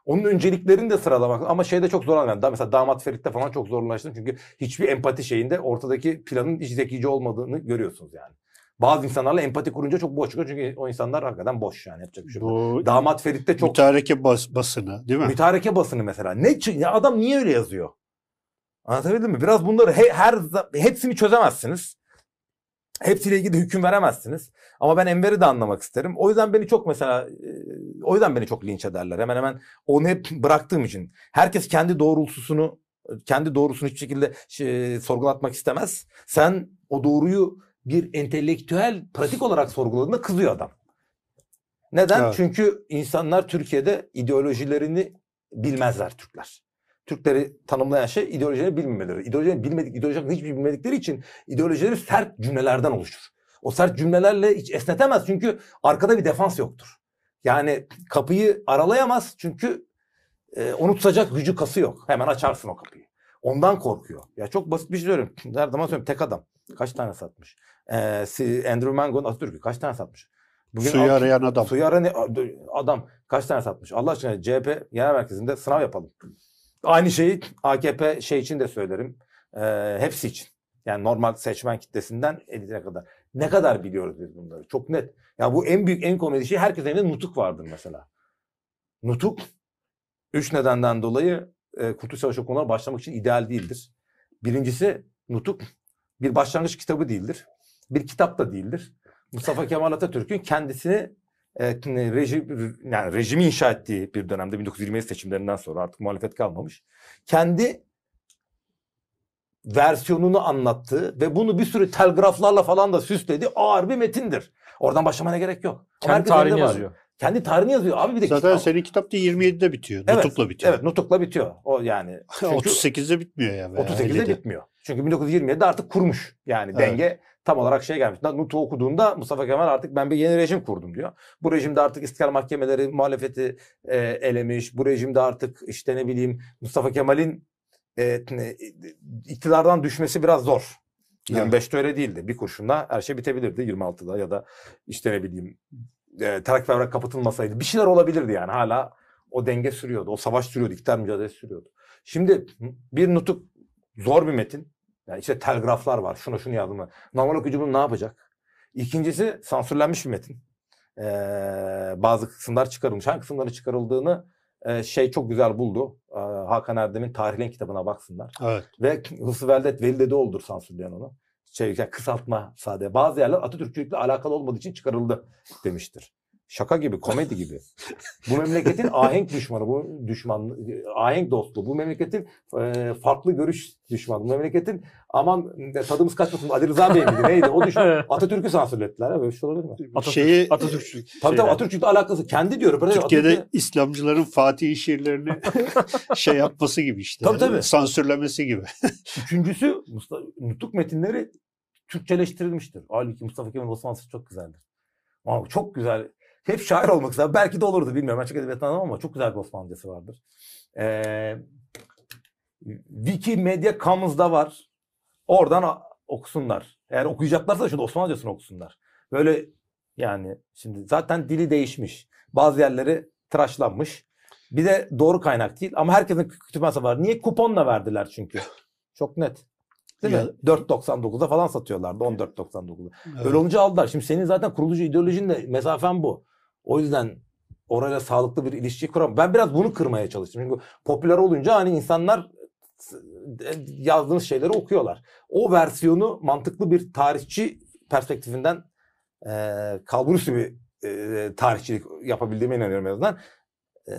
Onun önceliklerini de sıralamak ama şeyde çok zorlandım. Daha mesela damat Ferit'te falan çok zorlaştım. Çünkü hiçbir empati şeyinde ortadaki planın hiç zekice olmadığını görüyorsunuz yani. Bazı insanlarla empati kurunca çok boş çıkıyor. Çünkü o insanlar hakikaten boş yani yapacak bir şey yok. Bu Damat Ferit'te çok mütareke bas, basını değil mi? mütareke basını mesela. Ne ya adam niye öyle yazıyor? Anlatabildim mi? Biraz bunları he- her hepsini çözemezsiniz. Hepsiyle ilgili de hüküm veremezsiniz. Ama ben Enver'i de anlamak isterim. O yüzden beni çok mesela e, o yüzden beni çok linç ederler. Hemen hemen onu hep bıraktığım için. Herkes kendi doğrultusunu kendi doğrusunu hiçbir şekilde şey, sorgulatmak istemez. Sen o doğruyu bir entelektüel pratik olarak sorguladığında kızıyor adam. Neden? Evet. Çünkü insanlar Türkiye'de ideolojilerini bilmezler Türkler. Türkleri tanımlayan şey ideolojilerini bilmemeleri. İdeolojilerini bilmedik, ideoloji hakkında hiçbir şey bilmedikleri için ideolojileri sert cümlelerden oluşur. O sert cümlelerle hiç esnetemez çünkü arkada bir defans yoktur. Yani kapıyı aralayamaz çünkü e, onu tutacak gücü kası yok. Hemen açarsın o kapıyı. Ondan korkuyor. Ya çok basit bir şey söylüyorum. Her zaman söylüyorum tek adam. Kaç tane satmış? Ee, Andrew Mango'nun Atatürk'ü kaç tane satmış? Suyu al- arayan adam. Suyu arayan adam kaç tane satmış? Allah aşkına CHP genel merkezinde sınav yapalım. Aynı şeyi AKP şey için de söylerim. Ee, hepsi için. Yani normal seçmen kitlesinden elitine kadar. Ne kadar biliyoruz biz bunları? Çok net. Ya bu en büyük en komedi şey herkesin elinde nutuk vardır mesela. Nutuk üç nedenden dolayı e, Kurtuluş Savaşı okumalar başlamak için ideal değildir. Birincisi nutuk bir başlangıç kitabı değildir. Bir kitap da değildir. Mustafa Kemal Atatürk'ün kendisini e, rejim, yani rejimi inşa ettiği bir dönemde 1927 seçimlerinden sonra artık muhalefet kalmamış. Kendi versiyonunu anlattığı ve bunu bir sürü telgraflarla falan da süsledi. Ağır bir metindir. Oradan başlamana gerek yok. Kendi herkes tarihini var. yazıyor. Kendi tarihini yazıyor. Abi bir de Zaten kitap- senin kitapta 27'de bitiyor. Evet, Nutukla bitiyor. Evet nutukla bitiyor. O yani. [laughs] Çünkü 38'de bitmiyor ya. veya 38'de 50'de. bitmiyor. Çünkü 1927'de artık kurmuş. Yani Evet. denge tam olarak şey gelmiş. Nutuk'u okuduğunda Mustafa Kemal artık ben bir yeni rejim kurdum diyor. Bu rejimde artık istiklal mahkemeleri muhalefeti e, elemiş. Bu rejimde artık işte ne bileyim Mustafa Kemal'in e, iktidardan düşmesi biraz zor. Evet. 25'te öyle değildi. Bir kurşunla her şey bitebilirdi 26'da ya da işte ne bileyim e, terakkiperver kapatılmasaydı bir şeyler olabilirdi yani hala o denge sürüyordu. O savaş sürüyordu, iktidar mücadelesi sürüyordu. Şimdi bir nutuk zor bir metin. Yani işte telgraflar var. Şuna şunu yazdım. Normal okuyucu bunu ne yapacak? İkincisi sansürlenmiş bir metin. Ee, bazı kısımlar çıkarılmış. Hangi kısımları çıkarıldığını e, şey çok güzel buldu. Ee, Hakan Erdem'in Tarihlen kitabına baksınlar. Evet. Ve Hıfzı Veldet Veli Dedeoğlu'dur sansürleyen onu. Şey, yani kısaltma sade. Bazı yerler Atatürkçülükle alakalı olmadığı için çıkarıldı demiştir. Şaka gibi, komedi gibi. Bu memleketin [laughs] ahenk düşmanı, bu düşman, ahenk dostu, bu memleketin e, farklı görüş düşmanı, bu memleketin aman e, tadımız kaçmasın Ali Rıza Bey miydi neydi o düşman. Atatürk'ü sansürlettiler. ha, Böyle bir şey olabilir mi? Atatürk, Şeyi- Atatürkçülük. Tabii tabii. Atatürk'le alakası. Kendi diyor. Böyle Türkiye'de Atatürk'le- İslamcıların Fatih şiirlerini [laughs] şey yapması gibi işte. Tabii, tabii. Sansürlemesi gibi. Üçüncüsü Mustafa, nutuk metinleri Türkçeleştirilmiştir. Halbuki Mustafa Kemal Osmanlısı çok güzeldir. Ama çok güzel. Hep şair olmak ister. Belki de olurdu bilmiyorum. Ben çok edebiyat anlamam ama çok güzel bir Osmanlıcası vardır. Ee, Wikimedia Commons'da var. Oradan okusunlar. Eğer okuyacaklarsa şimdi Osmanlıcasını okusunlar. Böyle yani şimdi zaten dili değişmiş. Bazı yerleri tıraşlanmış. Bir de doğru kaynak değil ama herkesin kütüphanesi var. Niye? Kuponla verdiler çünkü. Çok net. Değil Ya- mi? 4.99'da falan satıyorlardı. 14.99'da. Evet. Öyle olunca aldılar. Şimdi senin zaten kurulucu ideolojin de mesafen bu. O yüzden orayla sağlıklı bir ilişki kuram. Ben biraz bunu kırmaya çalıştım. Çünkü popüler olunca hani insanlar e, yazdığınız şeyleri okuyorlar. O versiyonu mantıklı bir tarihçi perspektifinden e, kalburüstü bir e, tarihçilik yapabildiğime inanıyorum en azından. E,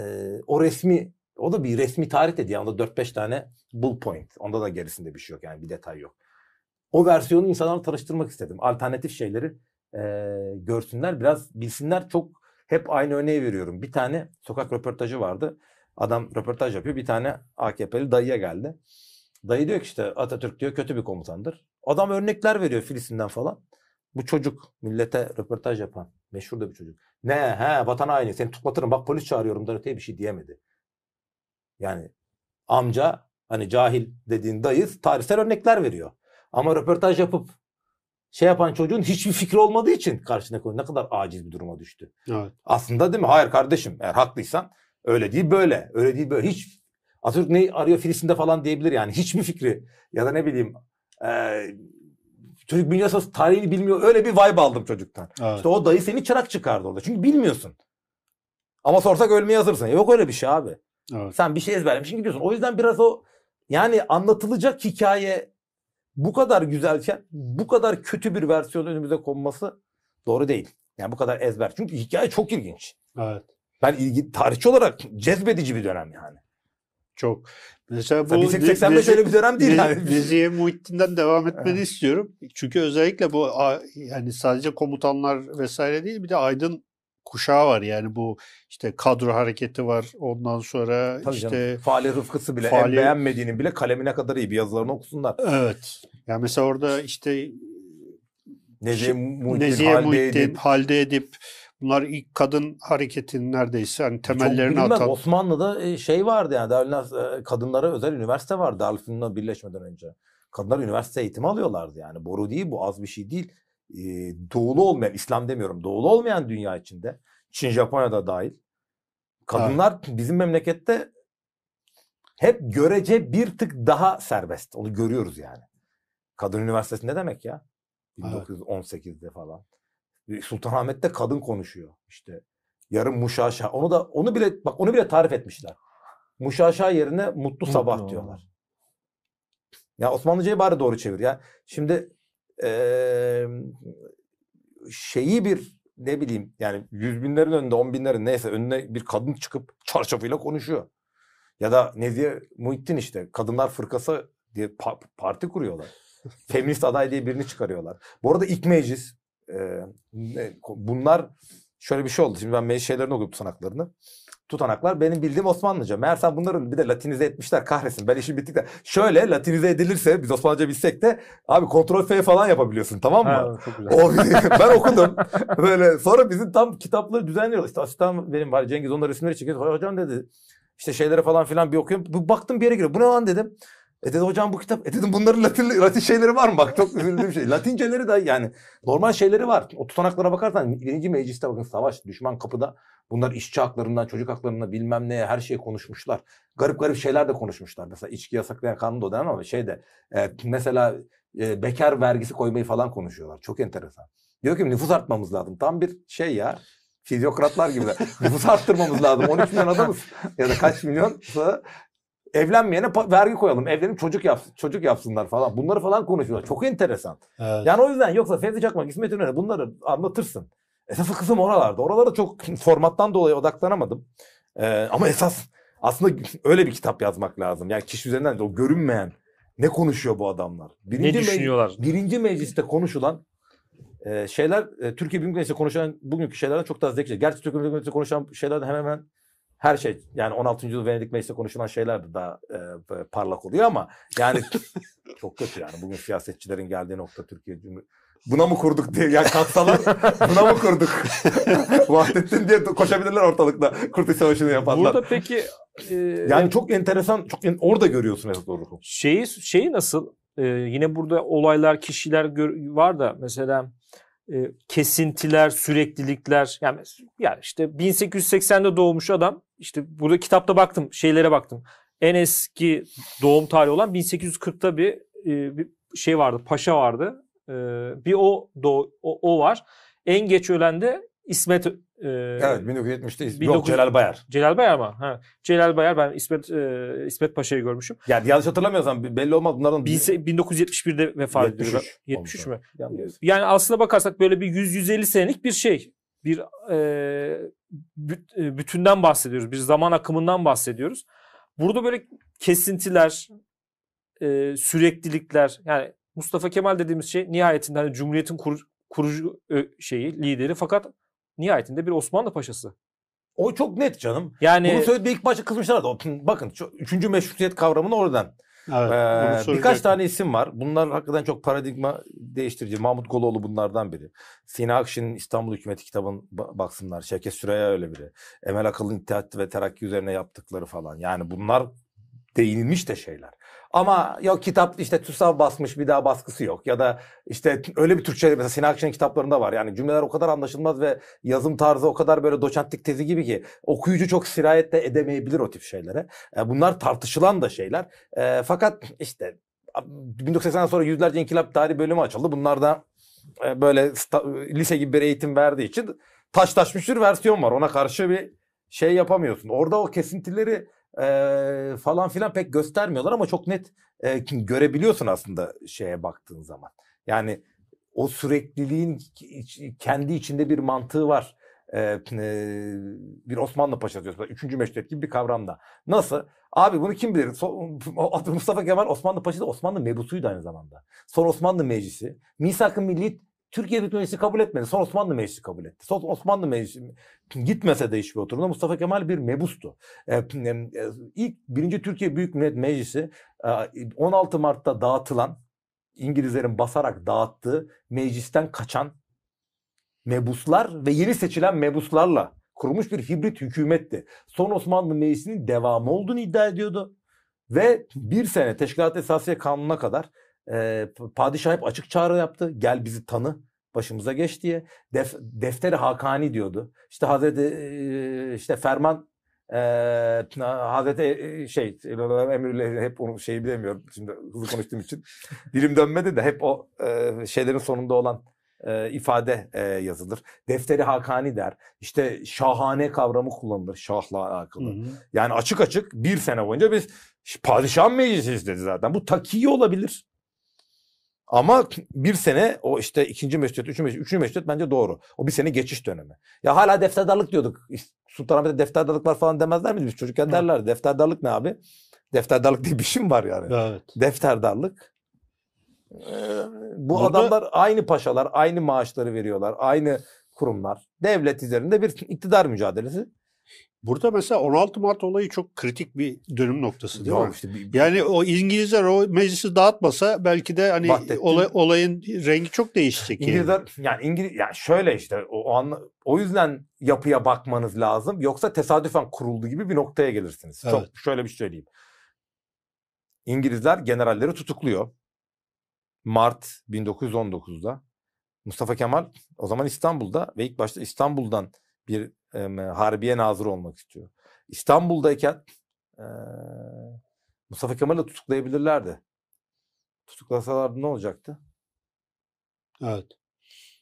o resmi O da bir resmi tarih dedi. Yanında 4-5 tane bull point. Onda da gerisinde bir şey yok yani bir detay yok. O versiyonu insanlarla tanıştırmak istedim. Alternatif şeyleri eee, görsünler, biraz bilsinler. Çok hep aynı örneği veriyorum. Bir tane sokak röportajı vardı. Adam röportaj yapıyor. Bir tane AKP'li dayıya geldi. Dayı diyor ki işte Atatürk diyor kötü bir komutandır. Adam örnekler veriyor Filistin'den falan. Bu çocuk millete röportaj yapan meşhur da bir çocuk. Ne he vatan haini seni tutuklatırım bak polis çağırıyorum da öteye bir şey diyemedi. Yani amca hani cahil dediğin dayı tarihsel örnekler veriyor. Ama röportaj yapıp şey yapan çocuğun hiçbir fikri olmadığı için karşına koyuyor. Ne kadar aciz bir duruma düştü. Evet. Aslında değil mi? Hayır kardeşim eğer haklıysan öyle değil böyle. Öyle değil böyle. Hiç Atatürk ne arıyor Filistin'de falan diyebilir yani. Hiçbir fikri ya da ne bileyim eee çocuk dünya savaşı tarihini bilmiyor. Öyle bir vibe aldım çocuktan. Evet. İşte o dayı seni çırak çıkardı orada. Çünkü bilmiyorsun. Ama sorsak ölmeye hazırsın. Yok öyle bir şey abi. evet. Sen bir şey ezberlemişsin gidiyorsun. O yüzden biraz o yani anlatılacak hikaye bu kadar güzelken bu kadar kötü bir versiyon önümüze konması doğru değil. Yani bu kadar ezber. Çünkü hikaye çok ilginç. evet. Ben ilgi tarihçi olarak cezbedici bir dönem yani. Çok. Mesela bu Mesela 1885 öyle bir dönem değil yani. Nezihe Muhittin'den devam etmeni Evet. istiyorum. Çünkü özellikle bu yani sadece komutanlar vesaire değil bir de aydın kuşağı var. Yani bu işte kadro hareketi var. Ondan sonra Tabii işte canım. Fahri Rıfkısı bile en Fahri- beğenmediğinin bile kalemine kadar iyi bir yazılarını okusunlar. evet. Yani mesela orada işte Nezihe Şey, Muhittin, Nezihe Halide Muhittin, Edip. Halide Edip bunlar ilk kadın hareketinin neredeyse hani Çok temellerini bilinmez. atan. Osmanlı'da e, şey vardı yani Darülfünun- e, kadınlara özel üniversite vardı Darülfünun'la birleşmeden önce. Kadınlar üniversite eğitimi alıyorlardı yani. Boru değil bu az bir şey değil. E, doğulu olmayan, İslam demiyorum, doğulu olmayan dünya içinde. Çin, Japonya'da dahil. Kadınlar bizim memlekette hep görece bir tık daha serbest. Onu görüyoruz yani. Kadın üniversitesi ne demek ya? Evet. 1918'de falan. Sultanahmet'te kadın konuşuyor işte. Yarın muşaşa. Onu da onu bile bak onu bile tarif etmişler. Muşaşa yerine mutlu sabah Mutlu. diyorlar. Ya Osmanlıcayı bari doğru çevir ya. Şimdi eee, şeyi bir ne bileyim yani yüz binlerin önünde on binlerin neyse önüne bir kadın çıkıp çarşafıyla konuşuyor. Ya da Nezihe Muhittin işte kadınlar fırkası diye pa- parti kuruyorlar. [laughs] Feminist aday diye birini çıkarıyorlar. Bu arada ilk meclis e, ne- bunlar şöyle bir şey oldu. Şimdi ben meclis şeylerini okudum tutanaklarını. Tutanaklar benim bildiğim Osmanlıca. Meğersem bunları bir de latinize etmişler kahretsin. Ben işim bittik de. Şöyle latinize edilirse biz Osmanlıca bilsek de abi kontrol F falan yapabiliyorsun tamam mı? Ha, çok güzel. O, ben [laughs] okudum. Böyle sonra bizim tam kitapları düzenliyoruz. İşte asistan benim var Cengiz onların resimleri çekiyor. Hocam dedi işte şeylere falan filan bir okuyorum. Baktım bir yere giriyor. Bu ne lan dedim. E dedi hocam bu kitap. E dedim bunların Latin, Latin şeyleri var mı? Bak çok üzüldüğüm şey. Latinceleri de yani normal şeyleri var. O tutanaklara bakarsan birinci mecliste bakın savaş düşman kapıda. Bunlar işçi haklarından çocuk haklarından bilmem neye her şeyi konuşmuşlar. Garip garip şeyler de konuşmuşlar. Mesela içki yasaklayan kanun da o dönem ama şeyde e, mesela e, bekar vergisi koymayı falan konuşuyorlar. Çok enteresan. Diyor ki nüfus artmamız lazım. Tam bir şey ya. Fizyokratlar gibi. [laughs] nüfus arttırmamız lazım. 13 milyon adamız. Ya da kaç milyon. Evlenmeyene vergi koyalım. Evlenip çocuk yapsın, çocuk yapsınlar falan. Bunları falan konuşuyorlar. Çok enteresan. Evet. Yani o yüzden yoksa Fevzi Çakmak, İsmet İnönü bunları anlatırsın. Esas kızım oralarda. Oralara çok [laughs] formattan dolayı odaklanamadım. Ee, ama esas aslında [laughs] öyle bir kitap yazmak lazım. Yani kişi üzerinden de o görünmeyen ne konuşuyor bu adamlar? ne Birinci me- düşünüyorlar? birinci mecliste konuşulan e, şeyler e, Türkiye Büyük Meclisi'nde konuşulan bugünkü şeylerden çok daha zekice. Gerçi Türkiye Büyük Meclisi'nde konuşulan şeylerden hemen hemen her şey yani 16. yıl Venedik Meclisi'nde konuşulan şeyler de daha e, parlak oluyor ama yani [laughs] çok kötü yani bugün siyasetçilerin geldiği nokta Türkiye Cumhuriyeti. Buna mı kurduk diye yani kalksalar [laughs] buna mı kurduk? [laughs] Vahdettin diye koşabilirler ortalıkta Kurtuluş Savaşı'nı yapanlar. Burada peki e, yani çok enteresan, çok en- orada görüyorsun esas ruhu. şeyi şeyi nasıl? E, yine burada olaylar, kişiler gör- var da mesela e, kesintiler, süreklilikler. Yani, yani işte 1880'de doğmuş adam. İşte burada kitapta baktım, şeylere baktım. En eski doğum tarihi olan 1840'ta bir, e, bir şey vardı, paşa vardı. E, bir o, doğ, o o var. En geç ölen de İsmet e, Evet 1970'te yok 1900 Celal Bayar. Celal Bayar mı? Ha. Celal Bayar ben İsmet e, İsmet Paşa'yı görmüşüm. Yani yanlış hatırlamıyorsam belli olmaz bunların Bin- 1971'de vefat ediyor. 73 73 mü? Yanlış. Yani aslına bakarsak böyle bir 100-150 senelik bir şey. Bir e, e, bütünden bahsediyoruz. Bir zaman akımından bahsediyoruz. Burada böyle kesintiler, e, süreklilikler yani Mustafa Kemal dediğimiz şey nihayetinde hani Cumhuriyet'in kur- kurucu şeyi, lideri fakat nihayetinde bir Osmanlı paşası. O çok net canım. Yani Bunu söylediği ilk başta kızmışlardı. Bakın şu üçüncü meşrutiyet kavramını oradan. Evet, Ee, birkaç tane isim var. Bunlar hakikaten çok paradigma değiştirici. Mahmut Goloğlu bunlardan biri. Sina Akşin'in İstanbul Hükümeti kitabın ba- baksınlar. Şevket Süreyya öyle biri. Emel Akıl'ın İttihat ve Terakki üzerine yaptıkları falan. Yani bunlar değinilmiş de şeyler. Ama yok kitap işte TÜSAV basmış bir daha baskısı yok. Ya da işte öyle bir Türkçe mesela Sinan Akçay'ın kitaplarında var. Yani cümleler o kadar anlaşılmaz ve yazım tarzı o kadar böyle doçentlik tezi gibi ki okuyucu çok sirayet de edemeyebilir o tip şeylere. E, bunlar tartışılan da şeyler. E, fakat işte 1980'den sonra yüzlerce inkılap tarihi bölümü açıldı. Bunlar da e, böyle lise gibi bir eğitim verdiği için taş taş bir versiyon var. Ona karşı bir şey yapamıyorsun. Orada o kesintileri e, falan filan pek göstermiyorlar ama çok net e, görebiliyorsun aslında şeye baktığın zaman. Yani o sürekliliğin kendi içinde bir mantığı var. E, e, bir Osmanlı Paşası diyorsun. Üçüncü meşrutiyet gibi bir kavramda. Nasıl? Abi bunu kim bilir? So- [laughs] Mustafa Kemal Osmanlı Paşası Osmanlı mebusuydu aynı zamanda. Son Osmanlı Meclisi. Misak-ı Milli Türkiye Büyük Meclisi kabul etmedi. Son Osmanlı Meclisi kabul etti. Son Osmanlı Meclisi gitmese de hiçbir oturumda Mustafa Kemal bir mebustu. Ee, e, ilk birinci Türkiye Büyük Millet Meclisi e, 16 Mart'ta dağıtılan İngilizlerin basarak dağıttığı meclisten kaçan mebuslar ve yeni seçilen mebuslarla kurulmuş bir hibrit hükümetti. Son Osmanlı Meclisi'nin devamı olduğunu iddia ediyordu. Ve bir sene Teşkilat Esasiye Kanunu'na kadar e, padişah hep açık çağrı yaptı. Gel bizi tanı başımıza geç diye. Def, defteri Hakani diyordu. İşte Hazreti e, işte Ferman e, Hazreti e, şey emirleri hep onu şey bilemiyorum. Şimdi hızlı konuştuğum için dilim dönmedi de hep o e, şeylerin sonunda olan e, ifade e, yazılır. Defteri Hakani der. İşte şahane kavramı kullanılır. Şahla alakalı. Hı hı. Yani açık açık bir sene boyunca biz padişah meclisiyiz dedi zaten. Bu takiyi olabilir. Ama bir sene o işte ikinci meşrutiyet, üçüncü meşrutiyet, üçüncü meşrutiyet bence doğru. O bir sene geçiş dönemi. Ya hala defterdarlık diyorduk. Sultanahmet'te defterdarlık var falan demezler miydi? Biz çocukken Hı. derlerdi. Defterdarlık ne abi? Defterdarlık diye bir şey mi var yani? Evet. Defterdarlık. Ee, bu Burada- adamlar aynı paşalar, aynı maaşları veriyorlar, aynı kurumlar. Devlet üzerinde bir iktidar mücadelesi. Burada mesela 16 Mart olayı çok kritik bir dönüm noktası değil Yok mi? işte bir- Yani o İngilizler o meclisi dağıtmasa belki de hani olay- olayın rengi çok değişecek. yani. İngilizler yani İngiliz yani şöyle işte o, o anla- o yüzden yapıya bakmanız lazım. Yoksa tesadüfen kuruldu gibi bir noktaya gelirsiniz. Çok Evet. şöyle bir şey söyleyeyim. İngilizler generalleri tutukluyor. Mart 1919'da. Mustafa Kemal o zaman İstanbul'da ve ilk başta İstanbul'dan bir em, harbiye nazırı olmak istiyor. İstanbul'dayken eee, Mustafa Kemal'i tutuklayabilirlerdi. Tutuklasalardı ne olacaktı? Evet.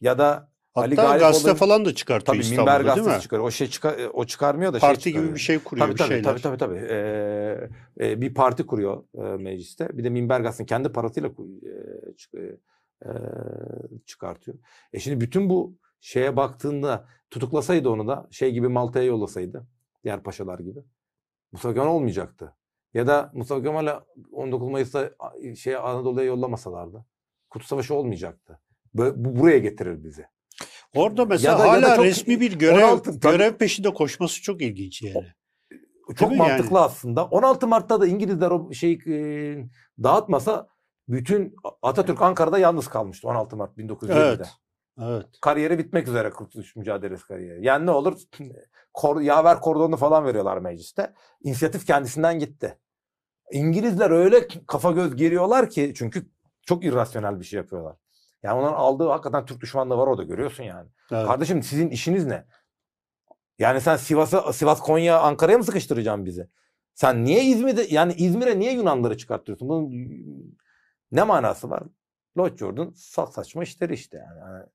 Ya da Ali Hatta Galip gazete olabilir. falan da çıkartıyor Tabii minber İstanbul'da değil gazetesi mi? çıkarıyor. O şey çıkar, o çıkarmıyor da şey Parti gibi çıkarıyor. bir şey kuruyor Tabii bir tabii, şeyler. tabii tabii tabii. Ee, e, bir parti kuruyor e, mecliste. Bir de minber gazetesini kendi parasıyla e, çık- e, çıkartıyor. E şimdi bütün bu şeye baktığında tutuklasaydı onu da şey gibi Malta'ya yollasaydı. Diğer paşalar gibi. Mustafa Kemal olmayacaktı. Ya da Mustafa Kemal'e 19 Mayıs'ta şeye Anadolu'ya yollamasalardı. Kurtuluş Savaşı olmayacaktı. Böyle, bu buraya getirir bizi. Orada mesela Ya da- ya da hala çok- resmi bir görev 16 tabii. görev peşinde koşması çok ilginç yani. Çok mi mantıklı aslında. 16 Mart'ta da İngilizler o şeyi e, dağıtmasa bütün Atatürk Ankara'da yalnız kalmıştı 16 Mart 1920'de. Evet. Evet. Kariyeri bitmek üzere kurtuluş mücadelesi kariyeri. Yani ne olur? [laughs] Kor, yaver kordonu falan veriyorlar mecliste. İnisiyatif kendisinden gitti. İngilizler öyle kafa göz geriyorlar ki çünkü çok irrasyonel bir şey yapıyorlar. Yani onların aldığı hakikaten Türk düşmanlığı var orada görüyorsun yani. evet. Kardeşim sizin işiniz ne? Yani sen Sivas'a Sivas Konya Ankara'ya mı sıkıştıracaksın bizi? Sen niye İzmir'de yani İzmir'e niye Yunanları çıkartıyorsun? Bunun ne manası var? Lodgeord'un sa- saçma işleri işte yani. Yani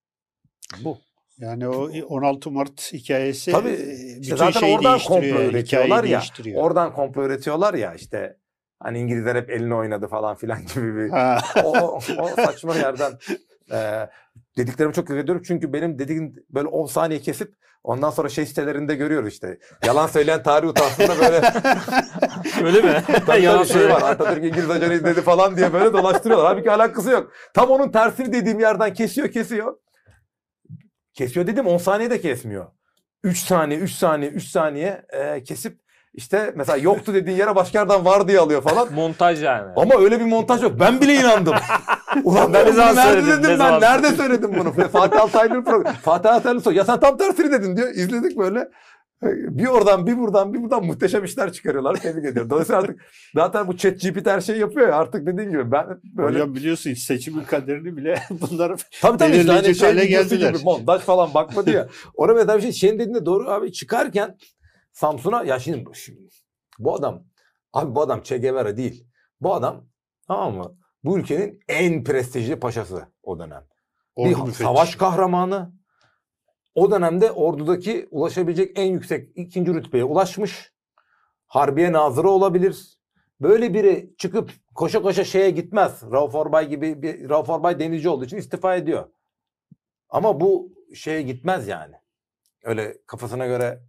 bu. Yani o 16 Mart hikayesi Tabii, e, işte bütün zaten şeyi oradan komplo üretiyorlar ya. değiştiriyor. Oradan komplo üretiyorlar ya işte hani İngilizler hep elini oynadı falan filan [laughs] gibi bir Ha. o, o, o saçma yerden e, dediklerimi çok ediyorum. Çünkü benim dediğim böyle 10 saniye kesip ondan sonra şey sitelerinde görüyoruz işte. Yalan söyleyen tarih utansında böyle [laughs] Öyle mi? [laughs] tabii Yalan tabii şey var. Atatürk İngiliz ajanı izledi falan diye böyle dolaştırıyorlar. Halbuki alakası yok. Tam onun tersini dediğim yerden kesiyor kesiyor. Kesiyor dedim 10 saniye de kesmiyor. 3 saniye 3 saniye 3 saniye e, kesip işte mesela yoktu dediğin yere başka yerden var diye alıyor falan. [laughs] Montaj yani. Ama öyle bir montaj yok. Ben bile inandım. [laughs] Ulan ben bunu zaman nerede söyledin, dedim ne ben? Nerede söyledim bunu? Fatih Altaylı'nın programı. Fatih Altaylı sor. Ya sen tam tersini dedin diyor. İzledik böyle. Bir oradan bir buradan bir buradan muhteşem işler çıkarıyorlar. Tebrik ediyorum. Dolayısıyla artık [laughs] zaten bu chat GPT her şeyi yapıyor ya artık dediğin gibi ben böyle Hocam biliyorsun seçimin kaderini bile [laughs] bunlar Tabii tabii işte hani belirleyecek şey hale geldiler. gibi montaj falan bakmadı ya. [laughs] Orada mesela bir şey senin dediğinde doğru abi çıkarken Samsun'a ya şimdi, şimdi bu adam abi bu adam Che Guevara değil. Bu adam tamam mı? Bu ülkenin en prestijli paşası o dönem. ordu bir müfettişi. savaş kahramanı. O dönemde ordudaki ulaşabilecek en yüksek ikinci rütbeye ulaşmış. Harbiye nazırı olabilir. Böyle biri çıkıp koşa koşa şeye gitmez. Rauf Orbay gibi bir Rauf Orbay denizci olduğu için istifa ediyor. Ama bu şeye gitmez yani. Öyle kafasına göre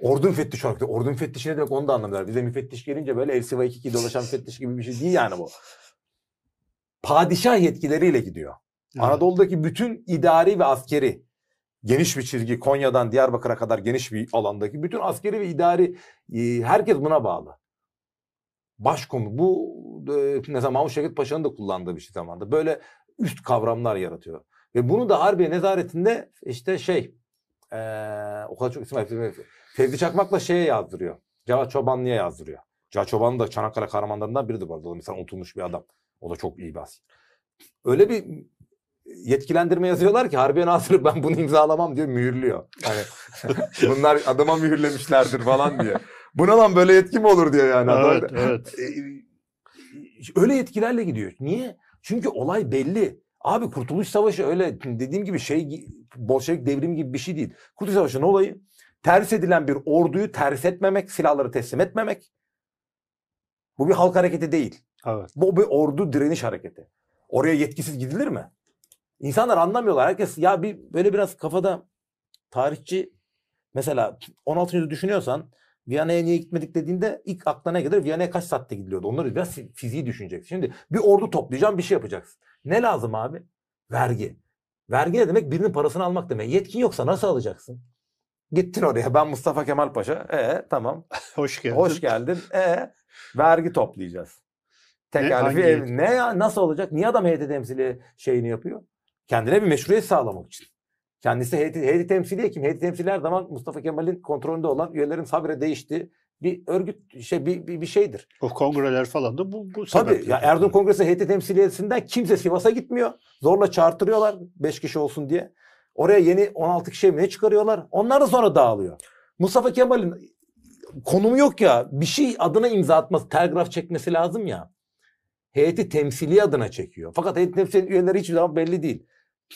ordu müfettişi olarak. Ordu müfettişi ne demek onu da anlamıyorlar. Bize müfettiş gelince böyle El Siva 2 dolaşan müfettiş gibi bir şey değil yani bu. Padişah yetkileriyle gidiyor. Evet. Anadolu'daki bütün idari ve askeri geniş bir çizgi Konya'dan Diyarbakır'a kadar geniş bir alandaki bütün askeri ve idari e, herkes buna bağlı. Başkomu bu e, mesela Mahmut Şevket Paşa'nın da kullandığı bir şey zamanda. Böyle üst kavramlar yaratıyor. Ve bunu da Harbiye nezaretinde işte şey e, o kadar çok isim var. Fevzi Çakmak'la şeye yazdırıyor. Cevat Çobanlı'ya yazdırıyor. Cevat Çoban da Çanakkale kahramanlarından biridir bu arada. Mesela unutulmuş bir adam. O da çok iyi bir asker. Öyle bir yetkilendirme yazıyorlar ki Harbiye Nazırı ben bunu imzalamam diyor mühürlüyor. Hani [laughs] bunlar adama mühürlemişlerdir falan diye. Buna lan böyle yetki mi olur diyor yani. adam. Evet, evet. Ee, Öyle yetkilerle gidiyor. Niye? Çünkü olay belli. Abi Kurtuluş Savaşı öyle dediğim gibi şey Bolşevik devrimi gibi bir şey değil. Kurtuluş Savaşı'nın olayı ters edilen bir orduyu ters etmemek, silahları teslim etmemek. Bu bir halk hareketi değil. evet. Bu bir ordu direniş hareketi. Oraya yetkisiz gidilir mi? İnsanlar anlamıyorlar. Herkes ya bir böyle biraz kafada tarihçi mesela 16. yüzyılda düşünüyorsan Viyana'ya niye gitmedik dediğinde ilk aklına ne gelir? Viyana'ya kaç saatte gidiliyordu? Onları biraz fi- fiziği düşüneceksin. Şimdi bir ordu toplayacaksın bir şey yapacaksın. Ne lazım abi? Vergi. Vergi ne demek? Birinin parasını almak demek. Yetkin yoksa nasıl alacaksın? Gittin oraya. Ben Mustafa Kemal Paşa. E tamam. [laughs] Hoş geldin. Hoş geldin. E vergi toplayacağız. Tekalifi hangi ev. Ne ya nasıl olacak? Niye adam heyeti temsili şeyini yapıyor? Kendine bir meşruiyet sağlamak için. Kendisi heyeti, heyeti temsiliye kim? Heyeti temsili her zaman Mustafa Kemal'in kontrolünde olan üyelerin sabire değiştiği bir örgüt şey bir, bir, bir şeydir. O kongreler falan da bu, bu Tabii ya Erdoğan Kongresi heyeti temsiliyesinden kimse Sivas'a gitmiyor. Zorla çağırtırıyorlar 5 kişi olsun diye. Oraya yeni 16 kişi mi ne çıkarıyorlar? Onlar da sonra dağılıyor. Mustafa Kemal'in konumu yok ya. Bir şey adına imza atması, telgraf çekmesi lazım ya. Heyeti temsili adına çekiyor. Fakat heyet temsili üyeleri hiçbir zaman belli değil.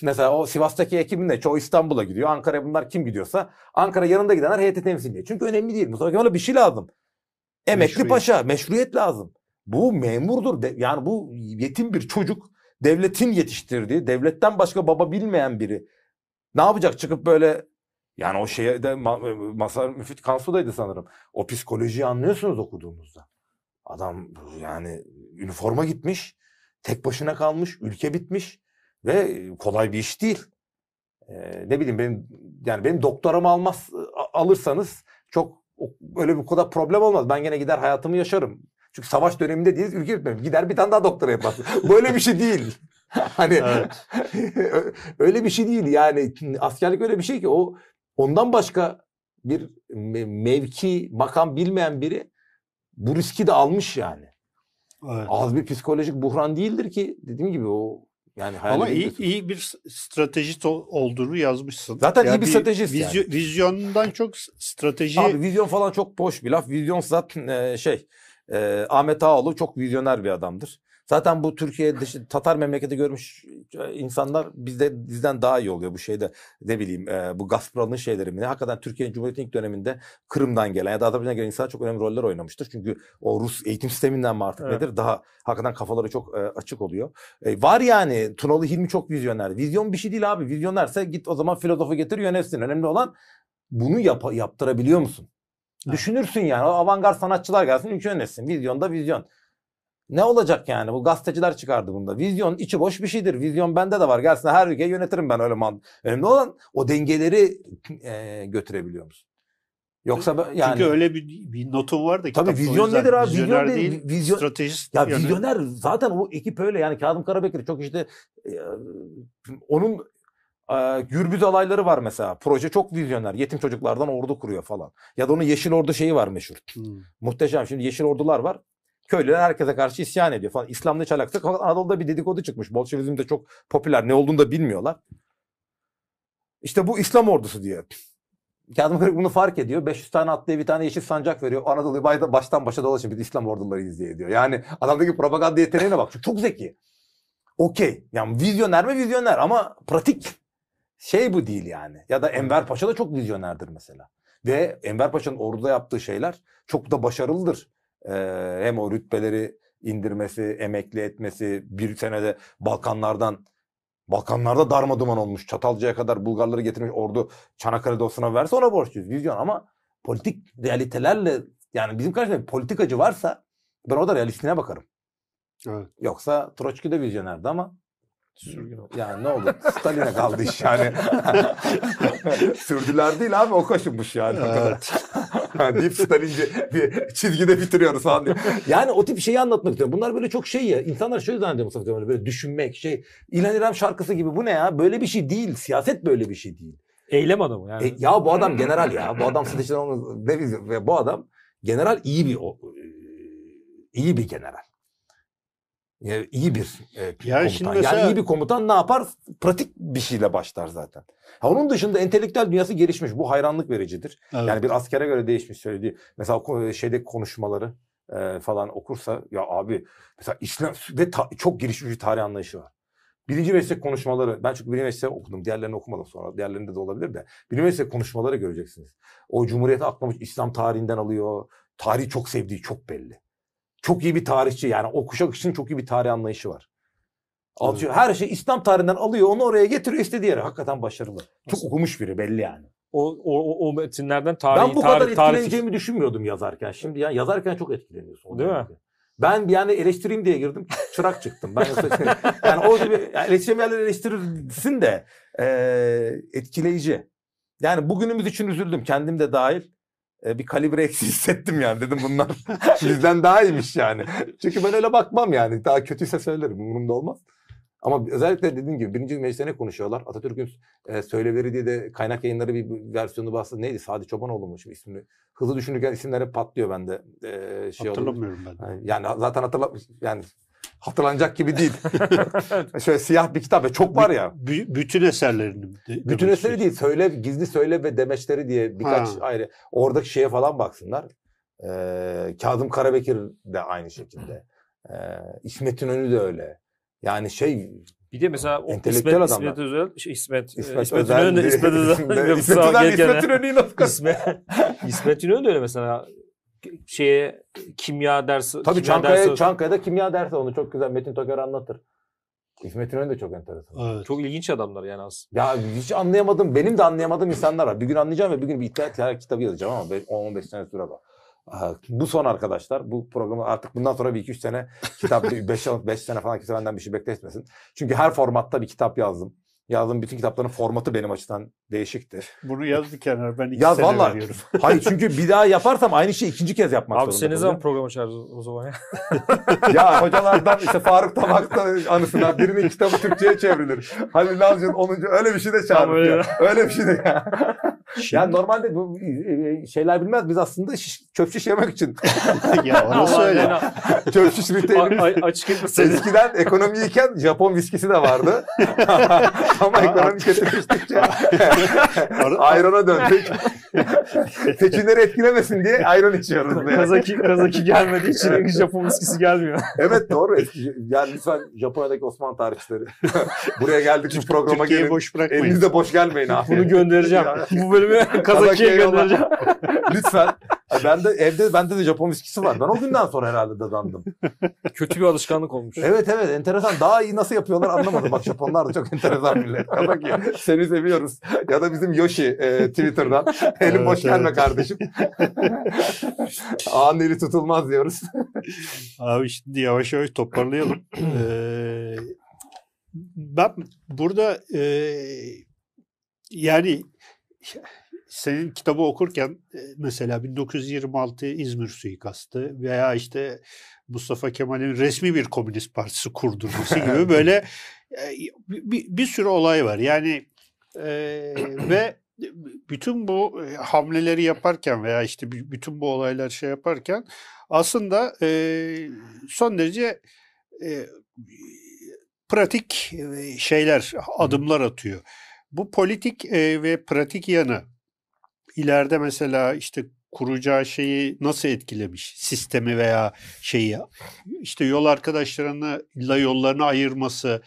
Mesela o Sivas'taki ekibin de çoğu İstanbul'a gidiyor. Ankara'ya bunlar kim gidiyorsa Ankara yanında gidenler heyeti temsiliye. Çünkü önemli değil. Mustafa Kemal'e bir şey lazım. Emekli Meşruiyet. paşa, meşruiyet lazım. Bu memurdur. De- yani bu yetim bir çocuk. Devletin yetiştirdiği, devletten başka baba bilmeyen biri. Ne yapacak çıkıp böyle yani o şeye de ma- Masar Müfit Kansu'daydı sanırım. O psikolojiyi anlıyorsunuz okuduğunuzda. Adam yani üniforma gitmiş, tek başına kalmış, ülke bitmiş ve kolay bir iş değil. Ee, ne bileyim benim yani benim doktoramı almaz alırsanız çok öyle bir kadar problem olmaz. Ben gene gider hayatımı yaşarım. Çünkü savaş döneminde değiliz, ülke bitmemiş. Gider bir tane daha doktora yapar. [laughs] Böyle bir şey değil. [laughs] hani Evet. [laughs] öyle bir şey değil yani askerlik öyle bir şey ki o ondan başka bir me- mevki makam bilmeyen biri bu riski de almış yani. evet. Az bir psikolojik buhran değildir ki dediğim gibi o yani Ama iyi, iyi bir stratejist ol- olduğunu yazmışsın. Zaten iyi bir stratejist yani. vizyo- Vizyondan çok strateji Abi vizyon falan çok boş bir laf. Vizyon zaten e, şey e, Ahmet Ağaoğlu çok vizyoner bir adamdır. Zaten bu Türkiye dışı Tatar memleketi görmüş e, insanlar bizde bizden daha iyi oluyor bu şeyde. Ne bileyim e, bu Gazprom'un şeyleri mi? Hakikaten Türkiye Cumhuriyeti'nin ilk döneminde Kırım'dan gelen ya da Azerbaycan'dan gelen insanlar çok önemli roller oynamıştır. Çünkü o Rus eğitim sisteminden mi artık Evet. nedir? Daha hakikaten kafaları çok e, açık oluyor. E, var yani Tunalı Hilmi çok vizyoner. Vizyon bir şey değil abi. Vizyonerse git o zaman filozofu getir yönetsin. Önemli olan bunu yap- yaptırabiliyor musun? Evet. Düşünürsün yani. O avantgard sanatçılar gelsin ülke yönetsin. Vizyon da vizyon. Ne olacak yani? Bu gazeteciler çıkardı bunda. Vizyon içi boş bir şeydir. Vizyon bende de var. Gelsin her ülkeyi yönetirim ben öyle man. Önemli olan o dengeleri e, götürebiliyor musun? Yoksa ben- yani Çünkü öyle bir, bir notum var da. Tabii vizyon nedir abi? Vizyon değil, değil, vizyon- stratejist. Ya yani. vizyoner zaten o ekip öyle yani Kazım Karabekir çok işte e, onun e, gürbüz alayları var mesela. Proje çok vizyoner. Yetim çocuklardan ordu kuruyor falan. Ya da onun Yeşil Ordu şeyi var meşhur. Hmm. Muhteşem. Şimdi Yeşil Ordular var. Köylüler herkese karşı isyan ediyor falan. İslam'la hiç alakası Anadolu'da bir dedikodu çıkmış. Bolşevizm de çok popüler. Ne olduğunu da bilmiyorlar. İşte bu İslam ordusu diyor. Kazım Karabekir bunu fark ediyor. 500 tane atlıya bir tane yeşil sancak veriyor. Anadolu'yu baştan başa dolaşın biz İslam ordularıyız diye diyor. Yani adamdaki propaganda yeteneğine bak. Çok, çok zeki. Okey. Yani vizyoner mi vizyoner ama pratik şey bu değil yani. Ya da Enver Paşa da çok vizyonerdir mesela. Ve Enver Paşa'nın orduda yaptığı şeyler çok da başarılıdır. Hem o rütbeleri indirmesi, emekli etmesi, bir senede Balkanlardan Balkanlarda darma duman olmuş. Çatalca'ya kadar Bulgarları getirmiş ordu Çanakkale'de o sınav verse ona borçluyuz. Vizyon ama politik realitelerle yani bizim karşımızda bir politikacı varsa ben orada realistine bakarım. Evet. Yoksa Troçki de vizyonerdi ama Sürgün oldu. yani ne oldu? Stalin'e kaldı iş yani. [laughs] [laughs] Sürdüler değil abi o kaşınmış yani. Evet. [laughs] deyip Stalinci bir çizgide bitiriyoruz falan diye. Yani o tip şeyi anlatmak istiyorum. Bunlar böyle çok şey ya. İnsanlar şöyle zannediyor Mustafa Kemal böyle düşünmek şey. İlhan İrem şarkısı gibi bu ne ya? Böyle bir şey değil. Siyaset böyle bir şey değil. Eylem adamı yani. E, ya bu adam general ya. Bu adam onu ne ve bu adam general iyi bir e, iyi bir general. Yani iyi bir e, Yani komutan. şimdi mesela- Yani iyi bir komutan ne yapar? Pratik bir şeyle başlar zaten. Ha, onun dışında entelektüel dünyası gelişmiş. Bu hayranlık vericidir. Evet. Yani bir askere göre değişmiş söylediği. Mesela ko- şeyde konuşmaları e, falan okursa ya abi mesela İslam ve ta- çok gelişmiş bir tarih anlayışı var. Birinci meslek konuşmaları ben çünkü birinci meslek okudum. Diğerlerini okumadım sonra. Diğerlerinde de olabilir de. Birinci meslek konuşmaları göreceksiniz. O Cumhuriyeti aklamış İslam tarihinden alıyor. Tarihi çok sevdiği çok belli. Çok iyi bir tarihçi yani o kuşak için çok iyi bir tarih anlayışı var. Alıyor, her şey İslam tarihinden alıyor onu oraya getiriyor istediği yere. Hakikaten başarılı. Çok okumuş biri belli yani. O, o, o, metinlerden tarihi, ben bu tarih, kadar tarih, etkileneceğimi düşünmüyordum yazarken. Şimdi ya yazarken çok etkileniyorsun. Değil mi? Ben bir yani eleştireyim diye girdim. Çırak çıktım. Ben [laughs] yani o gibi yani eleştireceğim yerleri eleştirirsin de eee, etkileyici. Yani bugünümüz için üzüldüm. Kendim de dahil. Eee, bir kalibre eksi [laughs] hissettim yani. Dedim bunlar [laughs] bizden daha iyiymiş yani. Çünkü ben öyle bakmam yani. Daha kötüyse söylerim. Umurumda olmaz. Ama özellikle dediğim gibi birinci mecliste ne konuşuyorlar? Atatürk'ün e, söylevileri diye de kaynak yayınları bir versiyonu bastı. Neydi? Sadi Çobanoğlu mu şimdi ismini? Hızlı düşünürken isimler hep patlıyor bende. E, şey oluyor. Hatırlamıyorum ben. Yani- Yani zaten hatırla yani hatırlanacak gibi değil. [laughs] [laughs] Şöyle siyah bir kitap ve çok var ya. Bü- bütün eserlerini. de- Bütün eseri istiyorsun. değil. Söyle, gizli söyle ve demeçleri diye birkaç Ha. ayrı. Oradaki şeye falan baksınlar. Ee, Kazım Karabekir de aynı şekilde. Ee, İsmet İnönü de öyle. Yani şey Bir de mesela o Entelektüel İsmet, adamlar. İsmet Özel, şey İsmet, İsmet, e, İsmet Özel de bir- İsmet Özel. İsmet Özel, [laughs] İsmet İnönü'yü nasıl İsmet, İsmet İnönü de öyle mesela şeye kimya dersi Tabii kimya Çankaya, dersi- Çankaya'da kimya dersi onu çok güzel Metin Toker anlatır. İsmet İnönü de çok enteresan. Evet. çok ilginç adamlar yani aslında. Ya hiç anlayamadım. Benim de anlayamadığım insanlar var. Bir gün anlayacağım ve bir gün bir iddia kitabı yazacağım ama 10-15 sene süre var. Bu son arkadaşlar. Bu programı artık bundan sonra bir iki üç sene kitap 5 5 sene falan kimse benden bir şey bekletmesin. Çünkü her formatta bir kitap yazdım. Yazdığım bütün kitapların formatı benim açıdan değişiktir. Bunu yaz bir kenara. Ben iki Yaz sene vallahi. veriyorum. [laughs] Hayır çünkü bir daha yaparsam aynı şeyi ikinci kez yapmak Abi zorunda sen ne kalacağım. zaman program açarız o zaman ya? [laughs] ya hocalardan işte Faruk Tabak'ta anısına birinin kitabı Türkçe'ye çevrilir. Halil Nalcı'nın 10. öyle bir şey de Tam çağırır öyle. ya. Öyle bir şey de ya. Şimdi- yani normalde bu e, şeyler bilmez. Biz aslında şiş, çöp şiş yemek için [laughs] ya orası Allah öyle. yani, çöp şiş a- açık etmeseydi. Eskiden ekonomiyken Japon viskisi de vardı. [laughs] Ama ekonomi kötüleştikçe [laughs] ayrona döndük. [laughs] Seçimleri etkilemesin diye ayran içiyoruz. diye. Kazaki, Kazaki gelmediği için Japon viskisi gelmiyor. evet doğru. Eski, yani lütfen Japonya'daki Osmanlı tarihçileri. [laughs] Buraya geldik bu programa Türkiye'yi gelin. boş bırakmayın. Elinizde boş gelmeyin abi. Bunu göndereceğim. [laughs] Bu bölümü Kazaki'ye göndereceğim. Lütfen. Ay, Ben de evde bende de Japon viskisi var. Ben o günden sonra herhalde dadandım. Kötü bir alışkanlık olmuş. Evet evet enteresan. Daha iyi nasıl yapıyorlar anlamadım. Bak Japonlar da çok enteresan millet. Kazaki seni seviyoruz. Ya da bizim Yoshi e, Twitter'dan. [laughs] Elim Evet, boş gelme evet. kardeşim. Ağın eli tutulmaz diyoruz. Abi şimdi yavaş yavaş toparlayalım. [clears throat] Ee, ben burada e, yani senin kitabı okurken e, mesela 1926 İzmir suikastı veya işte Mustafa Kemal'in resmi bir komünist partisi kurdurması gibi [laughs] böyle e, bir, bir sürü olay var. Yani e, [clears throat] ve bütün bu e, hamleleri yaparken veya işte bütün bu olaylar şey yaparken aslında e, son derece e, pratik şeyler, adımlar atıyor. Bu politik e, ve pratik yanı ileride mesela işte kuracağı şeyi nasıl etkilemiş sistemi veya şeyi işte yol arkadaşlarıyla yollarını ayırması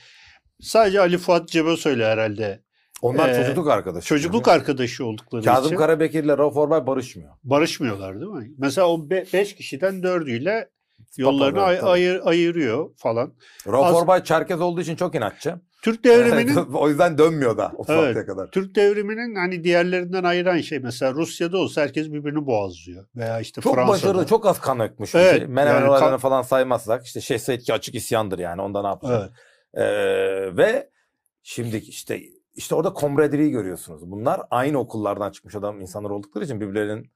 sadece Ali Fuat Cebesoy'la herhalde Onlar Ee, çocukluk arkadaşı. çocukluk arkadaşı oldukları Kazım için Karabekir ile Rauf Orbay barışmıyor. barışmıyorlar değil mi? Mesela o be- beş kişiden dördüyle yollarını ay- ayır, ayırıyor falan. Rauf Az- Orbay Çerkez olduğu için çok inatçı. Türk devriminin [laughs] o yüzden dönmüyor da o Evet. kadar. Türk devriminin hani diğerlerinden ayıran şey mesela Rusya'da olsa herkes birbirini boğazlıyor veya işte Çok Fransa'da. başarılı, çok az kan ökmüş. Evet, şey. Menemen yani kan- falan saymazsak işte Şeyh Said ki açık isyandır yani onda ne yapacak? Evet. Ee, ve şimdi işte işte orada komradiriyi görüyorsunuz. Bunlar aynı okullardan çıkmış adam insanlar oldukları için birbirlerinin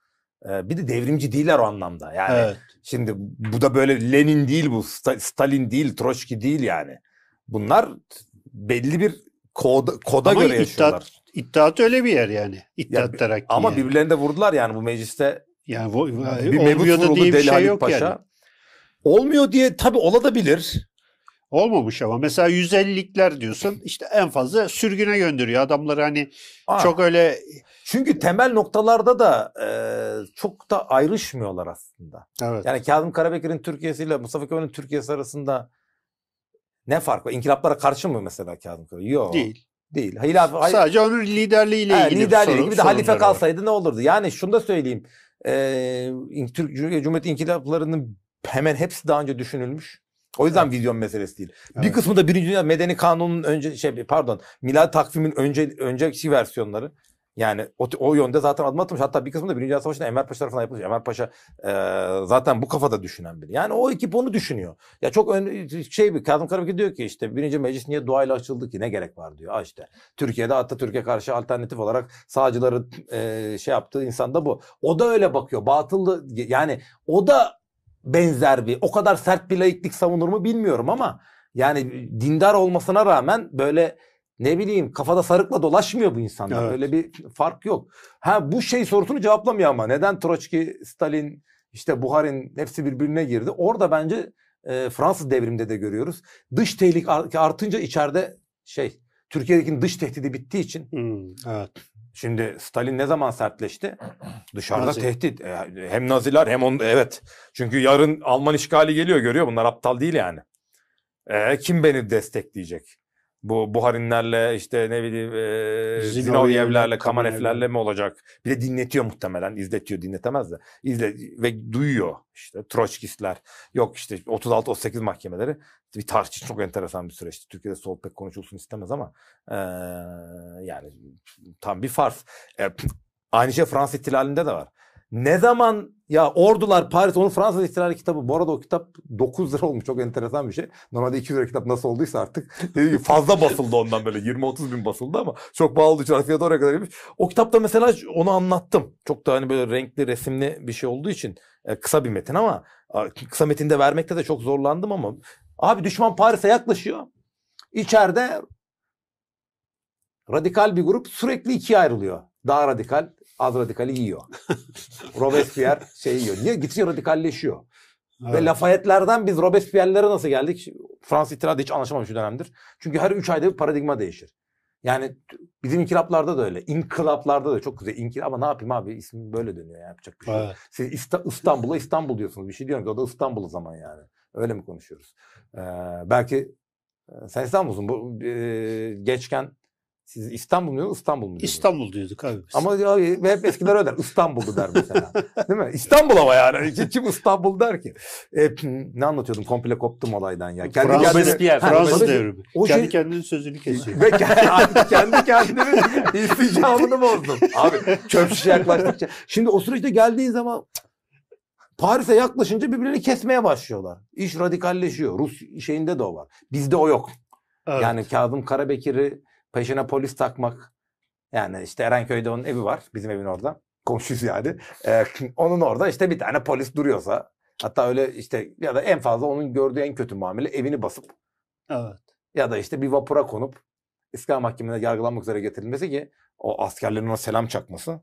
e, bir de devrimci değiller o anlamda. Yani Evet. Şimdi bu da böyle Lenin değil bu, Sta- Stalin değil, Troçki değil yani. Bunlar belli bir koda, koda Ama göre yaşıyorlar. İttihat öyle bir yer yani. İttihat Ya, Terakki Ama yani. birbirlerini de vurdular yani bu mecliste yani bu, bir olmuyor da diye bir şey Halit yok Paşa. yani. Olmuyor diye tabii olabilir. Olmamış ama mesela 150'likler diyorsun işte en fazla sürgüne gönderiyor adamları hani Ha. çok öyle Çünkü temel noktalarda da e, çok da ayrışmıyorlar aslında. evet. Yani Kazım Karabekir'in Türkiye'si ile Mustafa Kemal'in Türkiye'si arasında ne fark var? İnkılaplara karşı mı mesela Kazım Karabekir? Yok. değil. Değil. Hilaf, hay- Sadece onun liderliğiyle He, ilgili liderliği sorun- gibi de halife sorunları var. kalsaydı ne olurdu? Yani şunu da söyleyeyim. E, İn- Türk Cumhuriyeti inkılaplarının hemen hepsi daha önce düşünülmüş. O yüzden vizyon meselesi değil. Bir Evet. kısmı da Birinci Dünya Medeni Kanun'un önce şey pardon milad takvimin önce önceki versiyonları. Yani o, o yönde zaten adım atmış. Hatta bir kısmı da Birinci Dünya Savaşı'nda Enver Paşa tarafından yapılmış. Enver Paşa e, zaten bu kafada düşünen biri. Yani o ekip onu düşünüyor. Ya çok ön, şey bir Kazım Karabekir diyor ki işte birinci meclis niye duayla açıldı ki ne gerek var diyor. Ha işte Türkiye'de Atatürk'e karşı alternatif olarak sağcıların e, şey yaptığı insan da bu. O da öyle bakıyor. Batıllı yani o da benzer bir o kadar sert bir laiklik savunur mu bilmiyorum ama yani dindar olmasına rağmen böyle ne bileyim kafada sarıkla dolaşmıyor bu insanlar. Evet. Öyle bir fark yok. Ha bu şey sorusunu cevaplamıyor ama neden Troçki, Stalin, işte Buharin hepsi birbirine girdi. Orada bence e, Fransız devriminde de görüyoruz. Dış tehlike art- artınca içeride şey Türkiye'deki dış tehdidi bittiği için Hmm, evet. Şimdi Stalin ne zaman sertleşti? [clears throat] Dışarıda Nazi. tehdit. E, Hem Naziler hem on evet. Çünkü yarın Alman işgali geliyor görüyor. Bunlar aptal değil yani. E, kim beni destekleyecek? Bu Buharinlerle işte ne bileyim e, Zinovyevlerle, Kamenevler. Kamenevlerle mi olacak? Bir de dinletiyor muhtemelen. izletiyor, dinletemez de. İzle ve duyuyor işte Troçkistler. Yok işte 36-38 mahkemeleri. Bir tarih çok enteresan bir süreçti. Türkiye'de sol pek konuşulsun istemez ama e, yani tam bir farz. E, aynı şey Fransız ihtilalinde de var. Ne zaman ya ordular Paris onun Fransız ihtilali kitabı bu arada o kitap 9 lira olmuş çok enteresan bir şey. Normalde 200 lira kitap nasıl olduysa artık [laughs] fazla basıldı ondan böyle 20-30 bin basıldı ama çok pahalı için fiyatı oraya kadar gitmiş. O kitapta mesela onu anlattım. Çok da hani böyle renkli resimli bir şey olduğu için e, kısa bir metin ama kısa metinde vermekte de çok zorlandım ama abi düşman Paris'e yaklaşıyor. İçeride radikal bir grup sürekli ikiye ayrılıyor. Daha radikal, az radikali yiyor. Robespierre şey yiyor. Niye? Gittikçe radikalleşiyor. Ve Evet. Lafayette'lerden biz Robespierre'lere nasıl geldik? Fransız ihtilalde hiç anlaşamamış bir dönemdir. Çünkü her üç ayda bir paradigma değişir. Yani bizim inkılaplarda da öyle. İnkılaplarda da çok güzel. İnkılap ama ne yapayım abi ismi böyle dönüyor. Yani yapacak bir şey. Evet. Siz İsta- İstanbul'a İstanbul diyorsunuz. Bir şey diyorum ki o da İstanbul zaman yani. Öyle mi konuşuyoruz? Ee, belki e, sen İstanbul'sun. Bu e, geçken siz İstanbul mu diyordunuz, İstanbul mu diyordunuz? İstanbul diyorduk abi. biz. Ama ya, hep eskiler öder. İstanbul'du der mesela. [laughs] Değil mi? İstanbul ama yani. Kim- Kim İstanbul der ki? E, ne anlatıyordum? Komple koptum olaydan ya. Kendi Fransız- kendine-. Ha, Fransız devrimi. O Kendi şey- kendinin sözünü kesiyor. Ve ke- [laughs] kendi kendimin isticamını bozdum. Abi çöp şişe yaklaştıkça. Şimdi o süreçte geldiği zaman Paris'e yaklaşınca birbirlerini kesmeye başlıyorlar. İş radikalleşiyor. Rus şeyinde de o var. Bizde o yok. Evet. Yani Kazım Karabekir'i peşine polis takmak. Yani işte Erenköy'de onun evi var. Bizim evin orada. Komşuyuz yani. Ee, [laughs] onun orada işte bir tane polis duruyorsa hatta öyle işte ya da en fazla onun gördüğü en kötü muamele evini basıp evet. ya da işte bir vapura konup İstiklal Mahkemesi'ne yargılanmak üzere getirilmesi ki o askerlerin ona selam çakması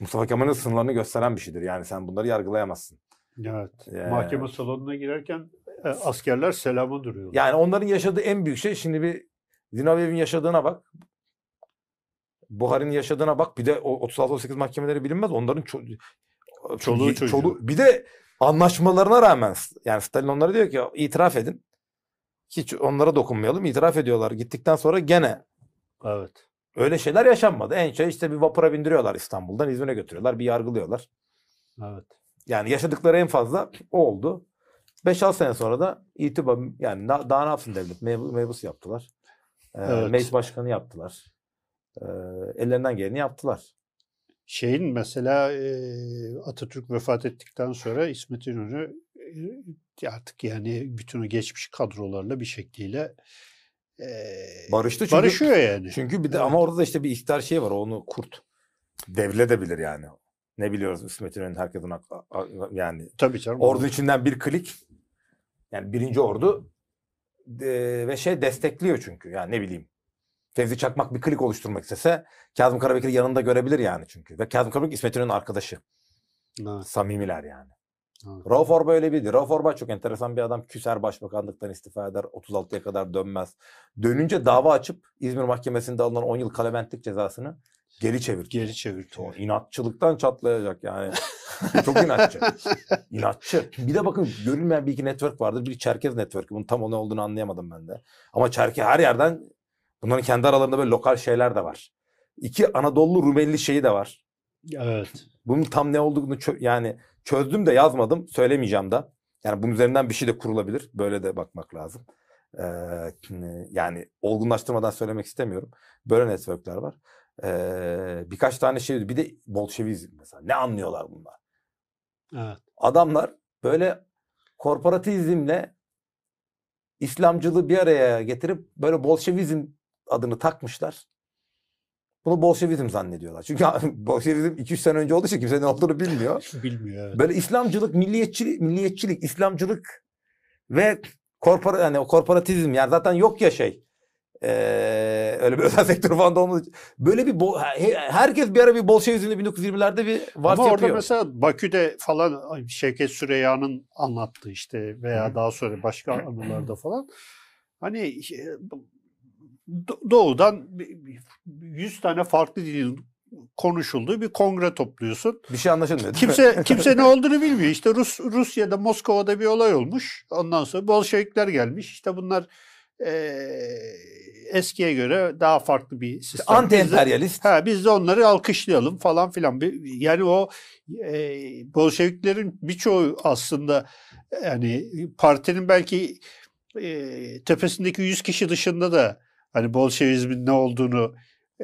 Mustafa Kemal'in sınırlarını gösteren bir şeydir. Yani sen bunları yargılayamazsın. Evet. Ee, Mahkeme salonuna girerken e, askerler selama duruyorlar. Yani onların yaşadığı en büyük şey şimdi bir Zinavyev'in yaşadığına bak. Buhari'nin yaşadığına bak. Bir de o 36-38 mahkemeleri bilinmez. Onların ço- Çoluğu çocuğu. çolu- bir de anlaşmalarına rağmen yani Stalin onlara diyor ki itiraf edin. Hiç onlara dokunmayalım. İtiraf ediyorlar. Gittikten sonra gene Evet. öyle şeyler yaşanmadı. En şey işte bir vapura bindiriyorlar İstanbul'dan İzmir'e götürüyorlar. Bir yargılıyorlar. Evet. Yani yaşadıkları en fazla o oldu. 5-6 sene sonra da itibar yani daha ne yapsın devlet? Mebu- mebus yaptılar. Evet. Meclis başkanı yaptılar. Ellerinden geleni yaptılar. Şeyin mesela Atatürk vefat ettikten sonra İsmet İnönü artık yani bütün o geçmiş kadrolarla bir şekliyle Barıştı çünkü- barışıyor yani. Çünkü bir de Evet. ama orada da işte bir iktidar şeyi var. Onu kurt. Devle de bilir yani. Ne biliyoruz İsmet İnönü'nün herkesin ak- a- yani Tabii canım. ordunun içinden bir klik yani birinci ordu e, ve şey destekliyor çünkü. Yani ne bileyim. Fevzi Çakmak bir klik oluşturmak istese Kazım Karabekir'i yanında görebilir yani çünkü. Ve Kazım Karabekir İsmet İnönü'nün arkadaşı. Evet, Samimiler yani. evet. Rauf Orbay öyle biriydi. Rauf Orbay çok enteresan bir adam. Küser başbakanlıktan istifa eder. 36'ya kadar dönmez. Dönünce dava açıp İzmir Mahkemesi'nde alınan 10 yıl kalamentlik cezasını geri çevirdi. Geri çevirdi. O inatçılıktan çatlayacak yani. [laughs] çok inatçı. İnatçı. Bir de [laughs] bakın görülmeyen bir iki network vardır. Bir Çerkez network. Bunun tam ne olduğunu anlayamadım ben de. Ama Çerkez her yerden bunların kendi aralarında böyle lokal şeyler de var. İki Anadolu Rumeli şeyi de var. Evet. Bunun tam ne olduğunu çö- yani çözdüm de yazmadım. Söylemeyeceğim de. Yani bunun üzerinden bir şey de kurulabilir. Böyle de bakmak lazım. Ee, yani olgunlaştırmadan söylemek istemiyorum. Böyle networkler var. Ee, birkaç tane şey. Bir de Bolşevizm mesela. Ne anlıyorlar bunlar? Evet. Adamlar böyle korporatizmle İslamcılığı bir araya getirip böyle Bolşevizm adını takmışlar. Bunu Bolşevizm zannediyorlar. Çünkü [laughs] Bolşevizm 2-3 sene önce olduğu için kimse ne olduğunu bilmiyor. [laughs] Bilmiyor. Evet. Böyle İslamcılık, milliyetçilik, milliyetçilik, İslamcılık ve korpora, yani korporatizm yani zaten yok ya şey. Ee, öyle bir [laughs] özel sektör falan da olmadığı için. Böyle bir bol- he- herkes bir ara bir Bolşevizmde 1920'lerde bir vars Ama orada yapıyor. mesela Bakü'de falan Şevket Süreyya'nın anlattığı işte veya daha sonra başka anılarda falan hani Do- doğudan bir- bir- 100 tane farklı dilin konuşulduğu bir kongre topluyorsun. Bir şey anlaşılmıyor. Kimse [laughs] kimse ne olduğunu bilmiyor. İşte Rus Rusya'da Moskova'da bir olay olmuş. Ondan sonra Bolşevikler gelmiş. İşte bunlar eee, eskiye göre daha farklı bir sistem. Anti Biz de- emperyalist. Ha biz de onları alkışlayalım falan filan. Yani o e, Bolşeviklerin birçoğu aslında yani partinin belki e, tepesindeki 100 kişi dışında da hani Bolşevizmin ne olduğunu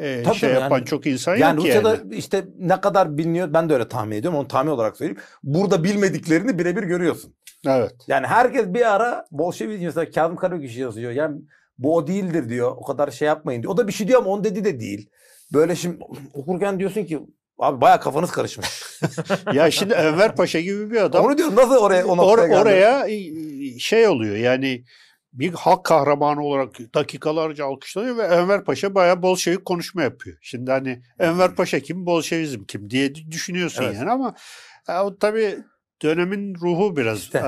e, Tabii şey yapan yani- çok insan Yani yok Rusya'da yani. işte ne kadar biliniyor ben de öyle tahmin ediyorum. Onu tahmin olarak söyleyeyim. Burada bilmediklerini birebir görüyorsun. Evet. Yani herkes bir ara Bolşevizm mesela Kazım Karabekir yazıyor. Yani bu o değildir diyor. O kadar şey yapmayın diyor. O da bir şey diyor ama onun dediği de değil. Böyle şimdi okurken diyorsun ki abi bayağı kafanız karışmış. [laughs] Ya şimdi Enver Paşa gibi bir adam Onu diyorum nasıl oraya o or- geldi? oraya e, şey oluyor yani bir halk kahramanı olarak dakikalarca alkışlanıyor ve Enver Paşa bayağı Bolşevik konuşma yapıyor. Şimdi hani Enver Paşa kim, Bolşevizm kim diye düşünüyorsun Evet. yani ama ya, o tabii dönemin ruhu biraz İşte, e,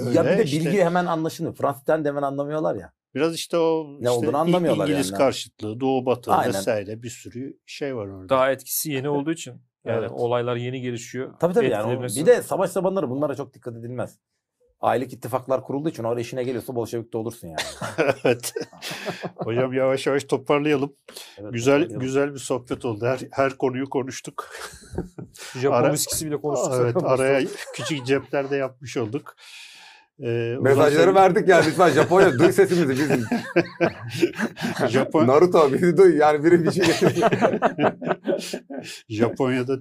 öyle. ya bir de işte. bilgi hemen anlaşılmıyor. Fransızdan da hemen anlamıyorlar ya. Biraz işte o Ne işte olduğunu anlamıyorlar İngiliz yani. karşıtlığı, Doğu Batı Aynen. vesaire bir sürü şey var orada. Daha etkisi yeni olduğu için. Yani Evet. olaylar yeni gelişiyor. Tabii tabii yani. bir de savaş zamanları bunlara çok dikkat edilmez. Aylık ittifaklar kurulduğu için orada işine geliyorsa Bolşevik'te olursun yani. [laughs] evet. Hocam yavaş yavaş toparlayalım. Evet, Güzel toparlayalım. güzel bir sohbet oldu. Her her konuyu konuştuk. Japon Ara- viskisi bile konuştuk. evet, araya küçük cepler de yapmış olduk. Ee, Mesajları zaman verdik yani lütfen Japonya duy sesimizi bizim. [laughs] Japon, Naruto bizi duy yani biri bir şey getir. [laughs] Japonya'da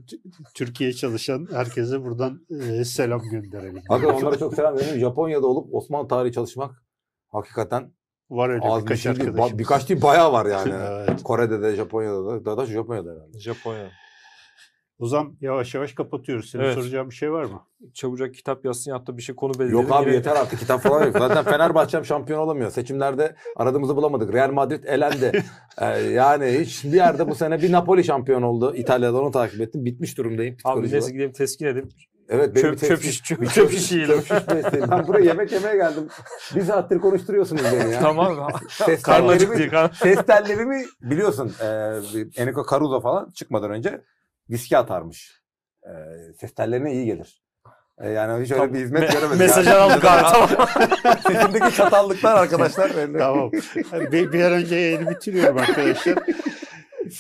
Türkiye çalışan herkese buradan e, selam gönderelim. Hakikaten onlara çok selam veriyorum. Japonya'da olup Osmanlı tarihi çalışmak hakikaten Var öyle az bir birkaç şey arkadaşım. Ba- birkaç değil bayağı var yani. [laughs] Evet. Kore'de de Japonya'da da. Daha da Japonya'da herhalde. Japonya. O zaman yavaş yavaş kapatıyoruz. Senin Evet. soracağın bir şey var mı? Çabucak kitap yazsın hatta bir şey konu belirledim. Yok abi Yine- yeter artık kitap falan yok. Zaten Fenerbahçe'm şampiyon olamıyor. Seçimlerde aradığımızı bulamadık. Real Madrid elendi. [laughs] Ee, yani hiç bir yerde bu sene bir Napoli şampiyon oldu. İtalya'da onu takip ettim. Bitmiş durumdayım. Abi neyse gidelim teskin edip Evet benim çöp, bir çöp, tepsi- şiş, çöp, çöp şiş yiyelim. çöp. Ben buraya yemek yemeye geldim. Bir saattir konuşturuyorsunuz beni ya. tamam. [laughs] Ses acıktı. Karnı... Ses tellerimi biliyorsun. E, Enrico Caruso falan çıkmadan önce viski atarmış. E, ses tellerine iyi gelir. E, yani hiç öyle Tamam. bir hizmet Me- göremedim. Mesajı Yani- aldık abi tamam. [laughs] Sesimdeki çatallıklar arkadaşlar. [laughs] tamam. Bir, bir an önce yayını bitiriyorum arkadaşlar.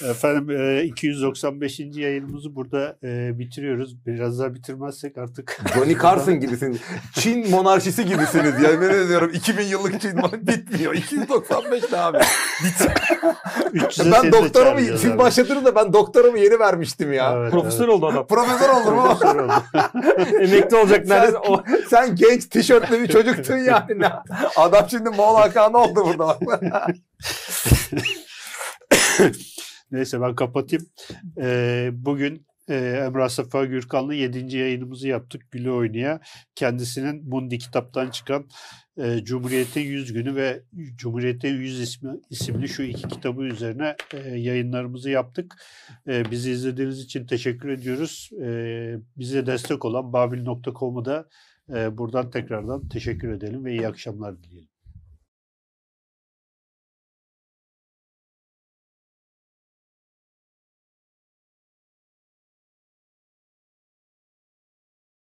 Efendim e, 295. yayınımızı burada e, bitiriyoruz. Biraz daha bitirmezsek artık Johnny Carson gibisin. Çin monarşisi gibisiniz. Yemin ediyorum 2000 yıllık Çin bitmiyor. 295 ne abi? 300'e ben doktoramı siz abi. başladınız da ben doktoramı yeni vermiştim ya. Evet, Profesör evet. oldu adam. Profesör oldum ama Profesör oldu. [laughs] Emekli olacak neredeyse. O... sen genç tişörtlü bir çocuktun [laughs] yani. Ne- Adam şimdi Moğol Hakan'ı oldu burada bak. [laughs] Neyse ben kapatayım. Ee, bugün e, Emrah Safa Gürkan'la 7. yayınımızı yaptık Gülü Oynaya. Kendisinin Mundi kitaptan çıkan e, Cumhuriyet'in 100 günü ve Cumhuriyet'in 100 ismi, isimli şu iki kitabı üzerine e, yayınlarımızı yaptık. E, bizi izlediğiniz için teşekkür ediyoruz. E, bize destek olan babil.com'u da e, buradan tekrardan teşekkür edelim ve iyi akşamlar dileyelim.